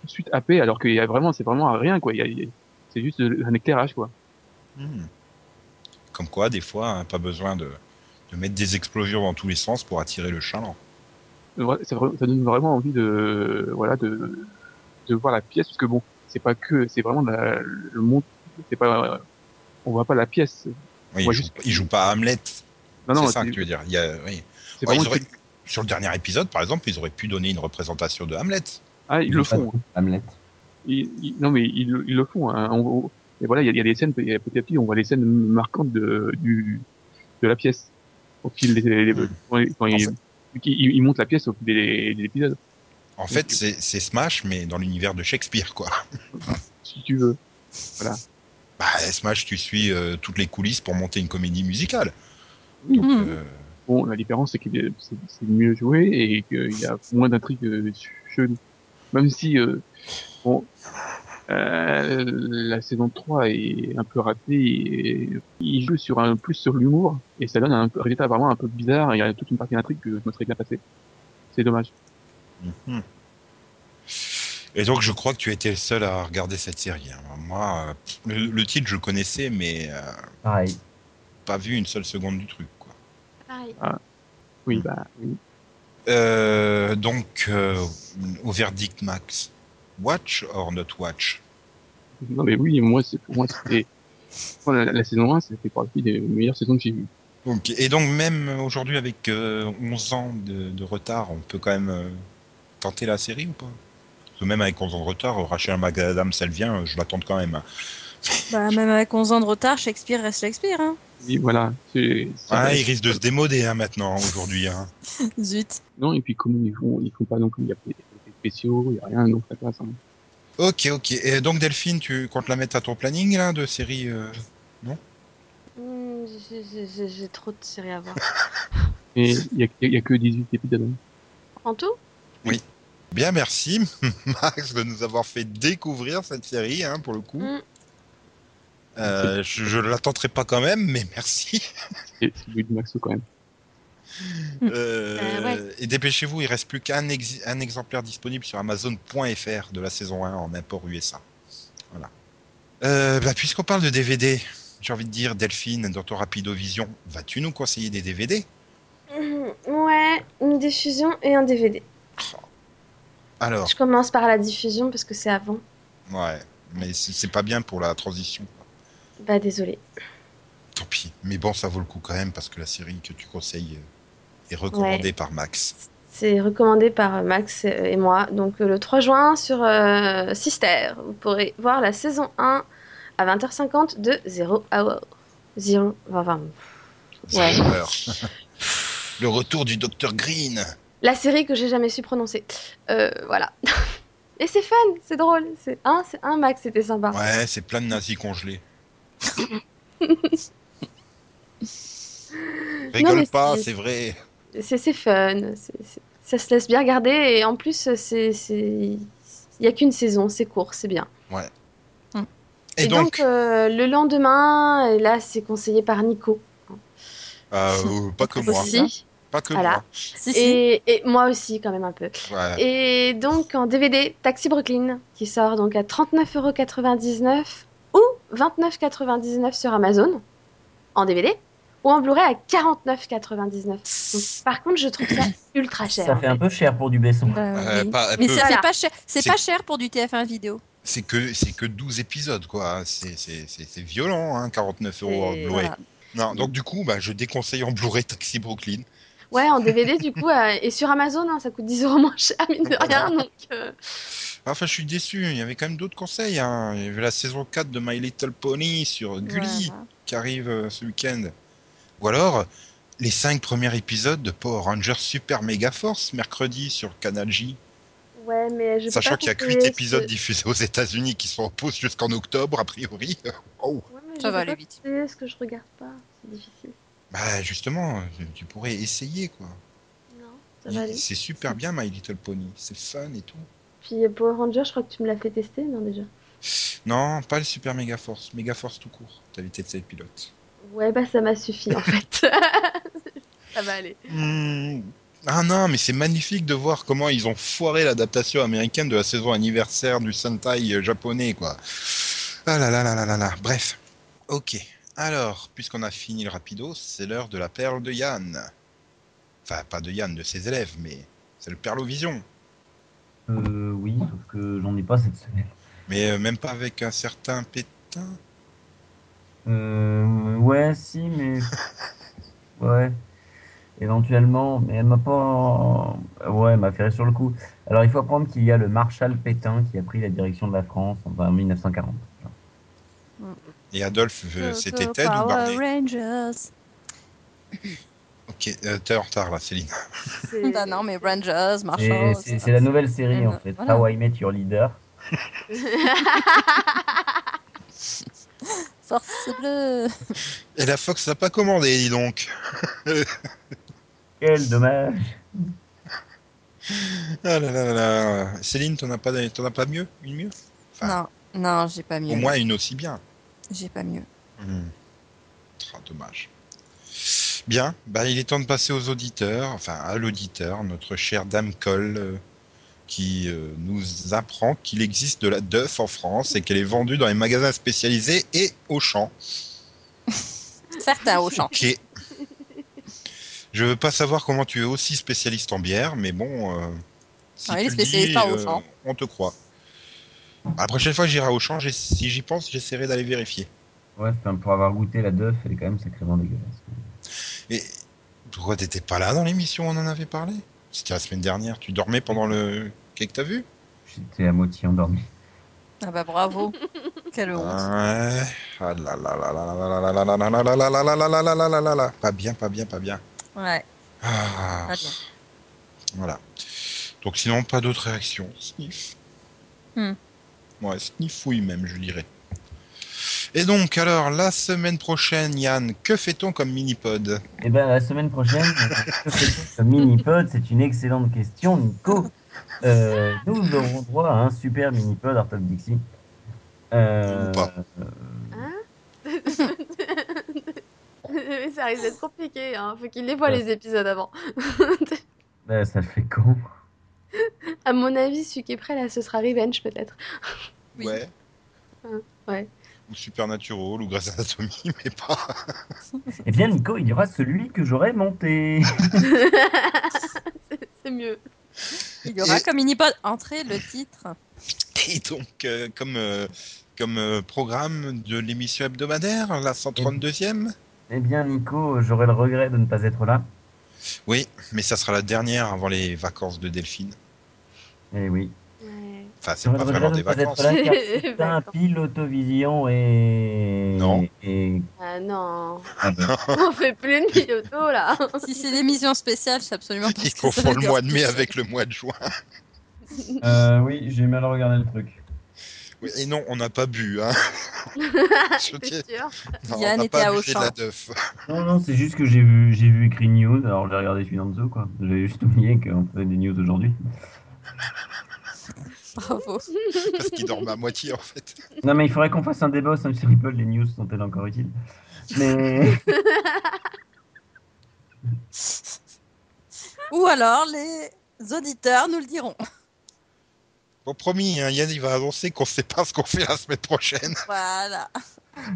Speaker 2: tout de suite happé, alors qu'il y a vraiment, c'est vraiment rien, quoi. Il y a, il y a- c'est juste un éclairage, quoi.
Speaker 1: Hmm. Comme quoi, des fois, hein, pas besoin de, de mettre des explosions dans tous les sens pour attirer le chaland.
Speaker 2: Ça, donne vraiment envie de voilà de, de voir la pièce parce que bon c'est pas que c'est vraiment la- le monde c'est pas on voit pas la pièce
Speaker 1: Oui, il, joue,
Speaker 2: juste-
Speaker 1: il joue pas à Hamlet,
Speaker 2: non non
Speaker 1: c'est ça que tu veux dire. Il y a, oui.
Speaker 2: c'est
Speaker 1: Ouais,
Speaker 2: vraiment
Speaker 1: ils auraient- Sur le dernier épisode, par exemple, ils auraient pu donner une représentation de Hamlet.
Speaker 2: ah ils le font
Speaker 4: Hamlet.
Speaker 2: Ils- ils- non mais ils, le- ils le font hein. On- on- et voilà il y a, il y a des scènes petit à petit on voit les scènes marquantes de du de la pièce au fil des, des-
Speaker 1: Hmm.
Speaker 2: quand il, quand il, il- il monte la pièce au fil des, des épisodes
Speaker 1: En fait, c'est c'est Smash, mais dans l'univers de Shakespeare, quoi.
Speaker 2: si tu veux
Speaker 1: Bah, Smash, tu suis euh, toutes les coulisses pour monter une comédie musicale.
Speaker 2: Oui.
Speaker 1: Donc,
Speaker 5: Mhm.
Speaker 1: euh,
Speaker 2: Bon, la différence, c'est que c'est mieux joué et qu'il y a moins d'intrigues euh, cheloues. Même si, euh, bon, euh, la saison 3 est un peu ratée et il joue sur un, plus sur l'humour et ça donne un résultat vraiment un peu bizarre. Il y a toute une partie d'intrigue que je me serais bien passé. C'est dommage.
Speaker 1: mhm. Et donc, je crois que tu été le seul à regarder cette série. hein. Moi, euh, le, le titre, je le connaissais, mais euh,
Speaker 4: Pareil.
Speaker 1: pas vu une seule seconde du truc, quoi.
Speaker 3: Pareil.
Speaker 2: Oui, bah, oui.
Speaker 1: Euh, donc, euh, au verdict max, watch or not watch?
Speaker 2: Non, mais oui, moi, c'est, pour moi, c'était, moi, la, la saison 1, c'était partie des meilleures saisons que j'ai vues.
Speaker 1: Et donc, même aujourd'hui, avec euh, 11 ans de, de retard, on peut quand même euh, tenter la série ou pas? Parce que même avec 11 ans de retard, Rachel McAdams, elle vient, je l'attends quand même. hein.
Speaker 5: Bah, même avec 11 ans de retard, Shakespeare reste Shakespeare. Hein.
Speaker 2: Oui, voilà.
Speaker 1: Ah, il risque de se démoder hein, maintenant, aujourd'hui. Hein.
Speaker 5: Zut.
Speaker 2: Non, et puis comme ils font, ils font pas non plus, il spéciaux, il y a rien, donc ça passe. Hein.
Speaker 1: Ok, ok. Et donc, Delphine, tu comptes la mettre à ton planning là, de série euh,
Speaker 3: Hmm, j'ai- j'ai- trop de séries à voir.
Speaker 2: Et il y a, y a que 18 épisodes. hein.
Speaker 3: En tout?
Speaker 1: Bien, merci, Max, de nous avoir fait découvrir cette série, hein, pour le coup.
Speaker 3: Mm.
Speaker 1: Euh, je ne la tenterai pas quand même, mais merci.
Speaker 2: C'est de Maxo quand même.
Speaker 1: Euh,
Speaker 3: Euh, ouais.
Speaker 1: Et dépêchez-vous, il reste plus qu'un ex- un exemplaire disponible sur Amazon.fr de la saison 1 en import USA. Voilà. Euh, bah, Puisqu'on parle de DVD, j'ai envie de dire, Delphine, dans ton Rapido Vision, vas-tu nous conseiller des DVD
Speaker 3: Mhm, Ouais, une diffusion et un DVD.
Speaker 1: Alors,
Speaker 3: Je commence par la diffusion parce que c'est avant.
Speaker 1: ouais, mais c'est c'est pas bien pour la transition.
Speaker 3: Bah désolé.
Speaker 1: Tant pis. Mais bon, ça vaut le coup quand même parce que la série que tu conseilles est recommandée par Max.
Speaker 3: C'est recommandé par Max et moi. Donc euh, le 3 juin sur euh, Sister, vous pourrez voir la saison 1 à 20h50 de Zero Hour. Zero, enfin, Ouais.
Speaker 1: Le retour du Dr Green.
Speaker 3: la série que j'ai jamais su prononcer. Euh, voilà. Et c'est fun, c'est drôle. C'est un, c'est un Max, c'était sympa.
Speaker 1: Ouais, c'est plein de nazis congelés. Rigole pas,
Speaker 3: c'est
Speaker 1: vrai.
Speaker 3: C'est c'est fun, c'est- c'est- ça se laisse bien regarder et en plus c'est c'est il y a qu'une saison, c'est court, c'est bien.
Speaker 1: Et,
Speaker 3: Et, donc,
Speaker 1: donc,
Speaker 3: euh, le lendemain, et là c'est conseillé par Nico
Speaker 1: euh, pas que moi.
Speaker 3: aussi.
Speaker 1: Pas que
Speaker 3: Voilà.
Speaker 5: Si, si.
Speaker 3: Et, et moi aussi, quand même un peu.
Speaker 1: moi. Ouais.
Speaker 3: Et donc en DVD, Taxi Brooklyn, qui sort donc à 39,99€ ou 29,99€ sur Amazon en DVD, ou en Blu-ray à 49,99€. Donc par contre, je trouve ça ultra cher.
Speaker 4: Ça fait un peu cher pour du Besson.
Speaker 1: Euh,
Speaker 5: oui.
Speaker 1: pas un
Speaker 5: Mais c'est
Speaker 3: Voilà.
Speaker 5: pas cher. C'est pas cher pour du TF1 vidéo.
Speaker 1: C'est que c'est que 12 épisodes quoi. C'est c'est c'est c'est violent hein, 49 euros en Blu-ray.
Speaker 5: Voilà.
Speaker 1: Non, donc du coup, bah, je déconseille en Blu-ray Taxi Brooklyn.
Speaker 3: Ouais, en DVD du coup, euh, et sur Amazon, hein, ça coûte 10 euros moins cher, mine de rien. Donc, euh,
Speaker 1: Enfin, je suis déçu. Il y avait quand même d'autres conseils. Hein. Il y avait la saison 4 de My Little Pony sur Gulli
Speaker 5: Voilà.
Speaker 1: qui arrive euh, ce week-end. Ou alors les 5 premiers épisodes de Power Rangers Super Mega Force mercredi sur Canal J.
Speaker 3: ouais, mais je peux
Speaker 1: Sachant qu'il y a que
Speaker 3: conseiller
Speaker 1: 8 épisodes
Speaker 3: ce-
Speaker 1: diffusés aux États-Unis qui sont en pause jusqu'en octobre, a priori. Oh.
Speaker 3: Ouais, mais je
Speaker 5: Ça va aller vite.
Speaker 3: conseiller ce que je regarde pas, c'est difficile.
Speaker 1: Bah, justement, tu pourrais essayer quoi.
Speaker 3: Non, ça va aller.
Speaker 1: C'est super bien My Little Pony. C'est fun et tout.
Speaker 3: Puis euh, Power Ranger, je crois que tu me l'as fait tester, non déjà?
Speaker 1: Non, pas le Super Mega Force. Mega Force tout court. T'as testé le pilote.
Speaker 3: Ouais, bah ça m'a suffi en fait. ça va aller.
Speaker 1: Hmm. Ah non, mais c'est magnifique de voir comment ils ont foiré l'adaptation américaine de la saison anniversaire du Sentai euh, japonais, quoi. Ah là là là là là là. Bref. Ok. Alors, puisqu'on a fini le rapido, c'est l'heure de la perle de Yann. Enfin, pas de Yann, de ses élèves, mais c'est le Perlovision.
Speaker 4: Euh, oui, sauf que j'en ai pas cette semaine.
Speaker 1: Mais euh, même pas avec un certain pétain.
Speaker 4: Euh, ouais, si, mais. ouais. Éventuellement, mais elle m'a pas. Ouais, elle m'a fait rire sur le coup. Alors, il faut apprendre qu'il y a le Marshal Pétain qui a pris la direction de la France en 1940.
Speaker 1: Et Adolphe, euh, c'était Ted ou Barney
Speaker 5: Rangers.
Speaker 1: Ok, euh, t'es en retard là, Céline.
Speaker 5: Bah non, mais Rangers, Marshall.
Speaker 4: C'est c'est la nouvelle série, en fait.
Speaker 5: voilà.
Speaker 4: How I Met Your Leader.
Speaker 5: Force bleue.
Speaker 1: Et la Fox n'a pas commandé, dis donc.
Speaker 4: Quel dommage.
Speaker 1: Ah là là là là. Céline, t'en as pas, t'en as pas mieux? Une mieux? Enfin,
Speaker 5: Non, non, j'ai pas mieux.
Speaker 1: Au moins une aussi bien.
Speaker 5: J'ai pas mieux.
Speaker 1: Ah, dommage. Bien, bah, il est temps de passer aux auditeurs, enfin à l'auditeur, notre chère Dame Cole, euh, qui euh, nous apprend qu'il existe de la Duff en France et qu'elle est vendue dans les magasins spécialisés et au champ.
Speaker 5: Certains au champ.
Speaker 1: Ok. Je veux pas savoir comment tu es aussi spécialiste en bière, mais bon. euh, si
Speaker 5: il
Speaker 1: tu
Speaker 5: est
Speaker 1: le
Speaker 5: spécialiste
Speaker 1: dis, euh,
Speaker 5: Auchan.
Speaker 1: On te croit. La prochaine fois que j'irai au champ, si j'y pense, j'essaierai d'aller vérifier.
Speaker 4: Ouais, pour avoir goûté la Duff, elle est quand même sacrément dégueulasse.
Speaker 1: Et pourquoi t'étais pas là dans l'émission où on en avait parlé? C'était la semaine dernière. Tu dormais pendant le Kay, que t'as vu
Speaker 4: J'étais à moitié endormi.
Speaker 5: Ah bah bravo Quelle honte
Speaker 1: Pas bien, pas bien, pas bien.
Speaker 5: Ouais.
Speaker 1: Ah.
Speaker 5: Pas bien.
Speaker 1: Voilà. Donc sinon, pas d'autres réactions. Sniff.
Speaker 5: Hmm.
Speaker 1: Ouais, sniffouille même, je dirais. Et donc, alors, la semaine prochaine, Yann, que fait-on comme mini-pod
Speaker 4: Eh ben, la semaine prochaine, que fait-on comme mini-pod C'est une excellente question, Nico. Euh, nous aurons droit à un super mini-pod Art of Dixie. Euh,
Speaker 1: Ou pas.
Speaker 3: Mais ça risque d'être compliqué, hein. faut qu'il les voit les épisodes avant.
Speaker 4: ben, ça le fait con.
Speaker 3: à mon avis, celui qui est prêt là, ce sera Revenge peut-être.
Speaker 5: Oui.
Speaker 1: Ouais.
Speaker 3: Hein, ouais.
Speaker 1: Ou Supernatural, ou Grey's Anatomy, mais pas...
Speaker 4: Eh bien, Nico, il y aura celui que j'aurais monté.
Speaker 3: C'est mieux.
Speaker 5: Il y aura
Speaker 1: Et-
Speaker 5: comme mini-pod entrée le titre.
Speaker 1: Et donc, euh, comme, euh, comme euh, programme de l'émission hebdomadaire, la 132e
Speaker 4: Eh bien, Nico, j'aurais le regret de ne pas être là.
Speaker 1: Oui, mais ça sera la dernière avant les vacances de Delphine.
Speaker 4: Eh oui.
Speaker 1: Enfin, c'est pas vraiment
Speaker 4: de
Speaker 1: des vacances.
Speaker 4: c'est un
Speaker 3: Vacances.
Speaker 4: pilotovision et...
Speaker 1: Non.
Speaker 4: Et...
Speaker 3: Ah non,
Speaker 4: Ah ben,
Speaker 3: on fait plus de piloto là.
Speaker 5: Si c'est l'émission spéciale, c'est absolument pas
Speaker 1: Ils confondent le mois de mai avec le mois de juin.
Speaker 4: euh, oui, j'ai mal regardé le truc.
Speaker 1: Oui, et non, on n'a pas bu. Hein. Tiens-
Speaker 3: sûr
Speaker 1: Non,
Speaker 5: Yann
Speaker 1: on n'a
Speaker 5: était
Speaker 1: pas de la teuf.
Speaker 4: Non, non, c'est juste que j'ai vu, j'ai vu écrit news, alors j'ai regardé celui d'en dessous, quoi. J'avais juste oublié qu'on faisait des news aujourd'hui.
Speaker 5: Bravo.
Speaker 1: Parce qu'il dorment à moitié, en fait.
Speaker 4: Non, mais il faudrait qu'on fasse un débat sur Ripple, les news sont-elles encore utiles? Mais...
Speaker 5: Ou alors les auditeurs nous le diront.
Speaker 1: Bon, promis, hein, Yann, il va annoncer qu'on sait pas ce qu'on fait la semaine prochaine.
Speaker 5: Voilà.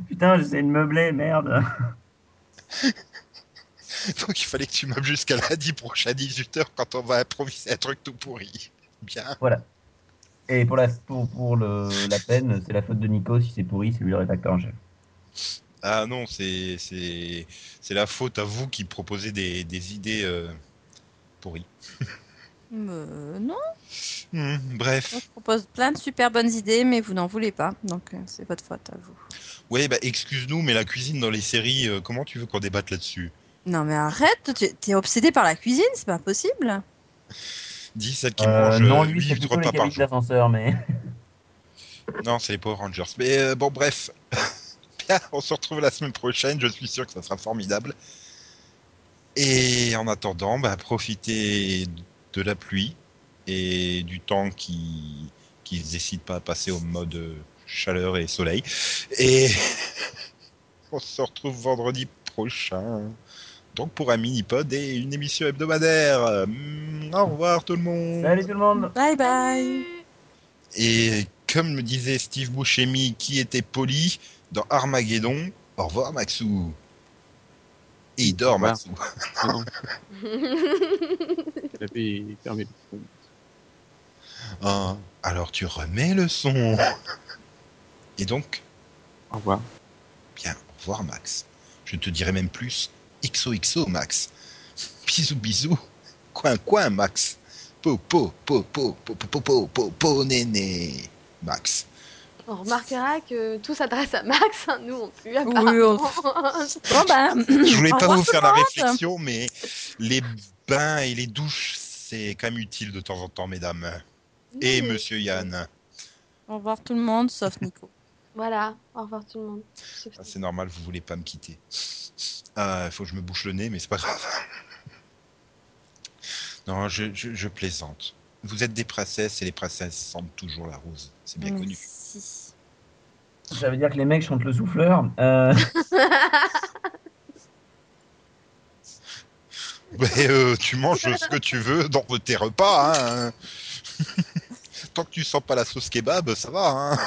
Speaker 4: Putain, j'essaie de meubler, merde.
Speaker 1: Donc, il fallait que tu meubles jusqu'à lundi prochain à 18h quand on va improviser un truc tout pourri. Bien.
Speaker 4: Voilà. Et pour la, pour, pour le, la peine, c'est la faute de Nico. Si c'est pourri, c'est lui le rédacteur en chef.
Speaker 1: Ah non, c'est c'est c'est la faute à vous qui proposez des, des idées euh, pourries.
Speaker 5: Euh, non,
Speaker 1: Hmm, bref.
Speaker 5: moi, je propose plein de super bonnes idées, mais vous n'en voulez pas. Donc euh, c'est votre faute à vous.
Speaker 1: Ouais, bah excuse-nous, mais la cuisine dans les séries, euh, comment tu veux qu'on débatte là-dessus?
Speaker 5: Non mais arrête, tu t'es obsédé par la cuisine, c'est pas possible.
Speaker 1: Dis celle qui
Speaker 4: Euh,
Speaker 1: mange
Speaker 4: non,
Speaker 1: euh,
Speaker 4: lui, c'est
Speaker 1: huit
Speaker 4: plutôt les
Speaker 1: repas par jour.
Speaker 4: d'ascenseur, mais.
Speaker 1: Non, c'est les Power Rangers. Mais euh, bon, bref. On se retrouve la semaine prochaine. Je suis sûr que ça sera formidable. Et en attendant, bah, profitez de la pluie et du temps qui qui ne décide pas à passer au mode chaleur et soleil. Et on se retrouve vendredi prochain. Donc pour un mini-pod et une émission hebdomadaire. Mm, Au revoir tout le monde.
Speaker 4: Salut tout le monde!
Speaker 5: Bye bye.
Speaker 1: Et comme me disait Steve Buscemi, qui était poli dans Armageddon, au revoir Maxou. Et il dort. Maxou.
Speaker 2: Fermé le.
Speaker 1: Ah, alors tu remets le son. Et donc,
Speaker 2: Au revoir.
Speaker 1: bien, au revoir Max. Je te dirai même plus, XOXO Max. Bisous bisous. Coin coin Max. Po po po po po po po po po po néné. Max.
Speaker 3: On remarquera que tout s'adresse à Max, hein, nous on pue
Speaker 5: Oui,
Speaker 3: apparemment.
Speaker 5: Bon ben.
Speaker 1: Je voulais pas vous faire la réflexion, mais les bains et les douches, c'est quand même utile de temps en temps, mesdames. Et
Speaker 3: Oui.
Speaker 1: monsieur Yann.
Speaker 5: Au revoir tout le monde, sauf Nico.
Speaker 3: Voilà, au revoir tout le monde. Sauf
Speaker 1: Ah, c'est normal, vous voulez pas me quitter. Ah, il faut que je me bouche le nez, mais c'est pas grave. Non, je, je, je plaisante. Vous êtes des princesses et les princesses sentent toujours la rose. C'est bien connu.
Speaker 5: Merci.
Speaker 4: Ça veut dire que les mecs chantent le souffleur. Euh,
Speaker 1: Mais euh, tu manges ce que tu veux dans tes repas. Hein. Tant que tu sens pas la sauce kebab, ça va. Hein.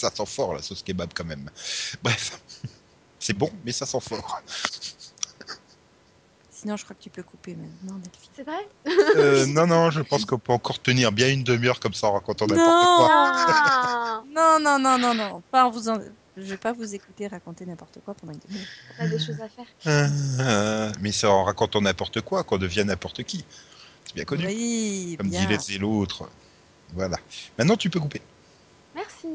Speaker 1: Ça sent fort la sauce kebab quand même. Bref, c'est bon, mais ça sent fort.
Speaker 5: Sinon, je crois que tu peux couper maintenant, Delphine.
Speaker 3: C'est vrai
Speaker 1: Euh, non, non, je pense qu'on peut encore tenir bien une demi-heure comme ça en racontant n'importe quoi.
Speaker 3: Ah
Speaker 5: Non, non, non, non, non. Pas en vous en- Je vais pas vous écouter raconter n'importe quoi pendant une demi-heure.
Speaker 3: On a des choses à faire.
Speaker 1: Euh, mais c'est en racontant n'importe quoi qu'on devient n'importe qui. C'est bien connu.
Speaker 5: Oui,
Speaker 1: comme
Speaker 5: bien.
Speaker 1: dit les et l'autre. Voilà. Maintenant, tu peux couper.
Speaker 3: Merci.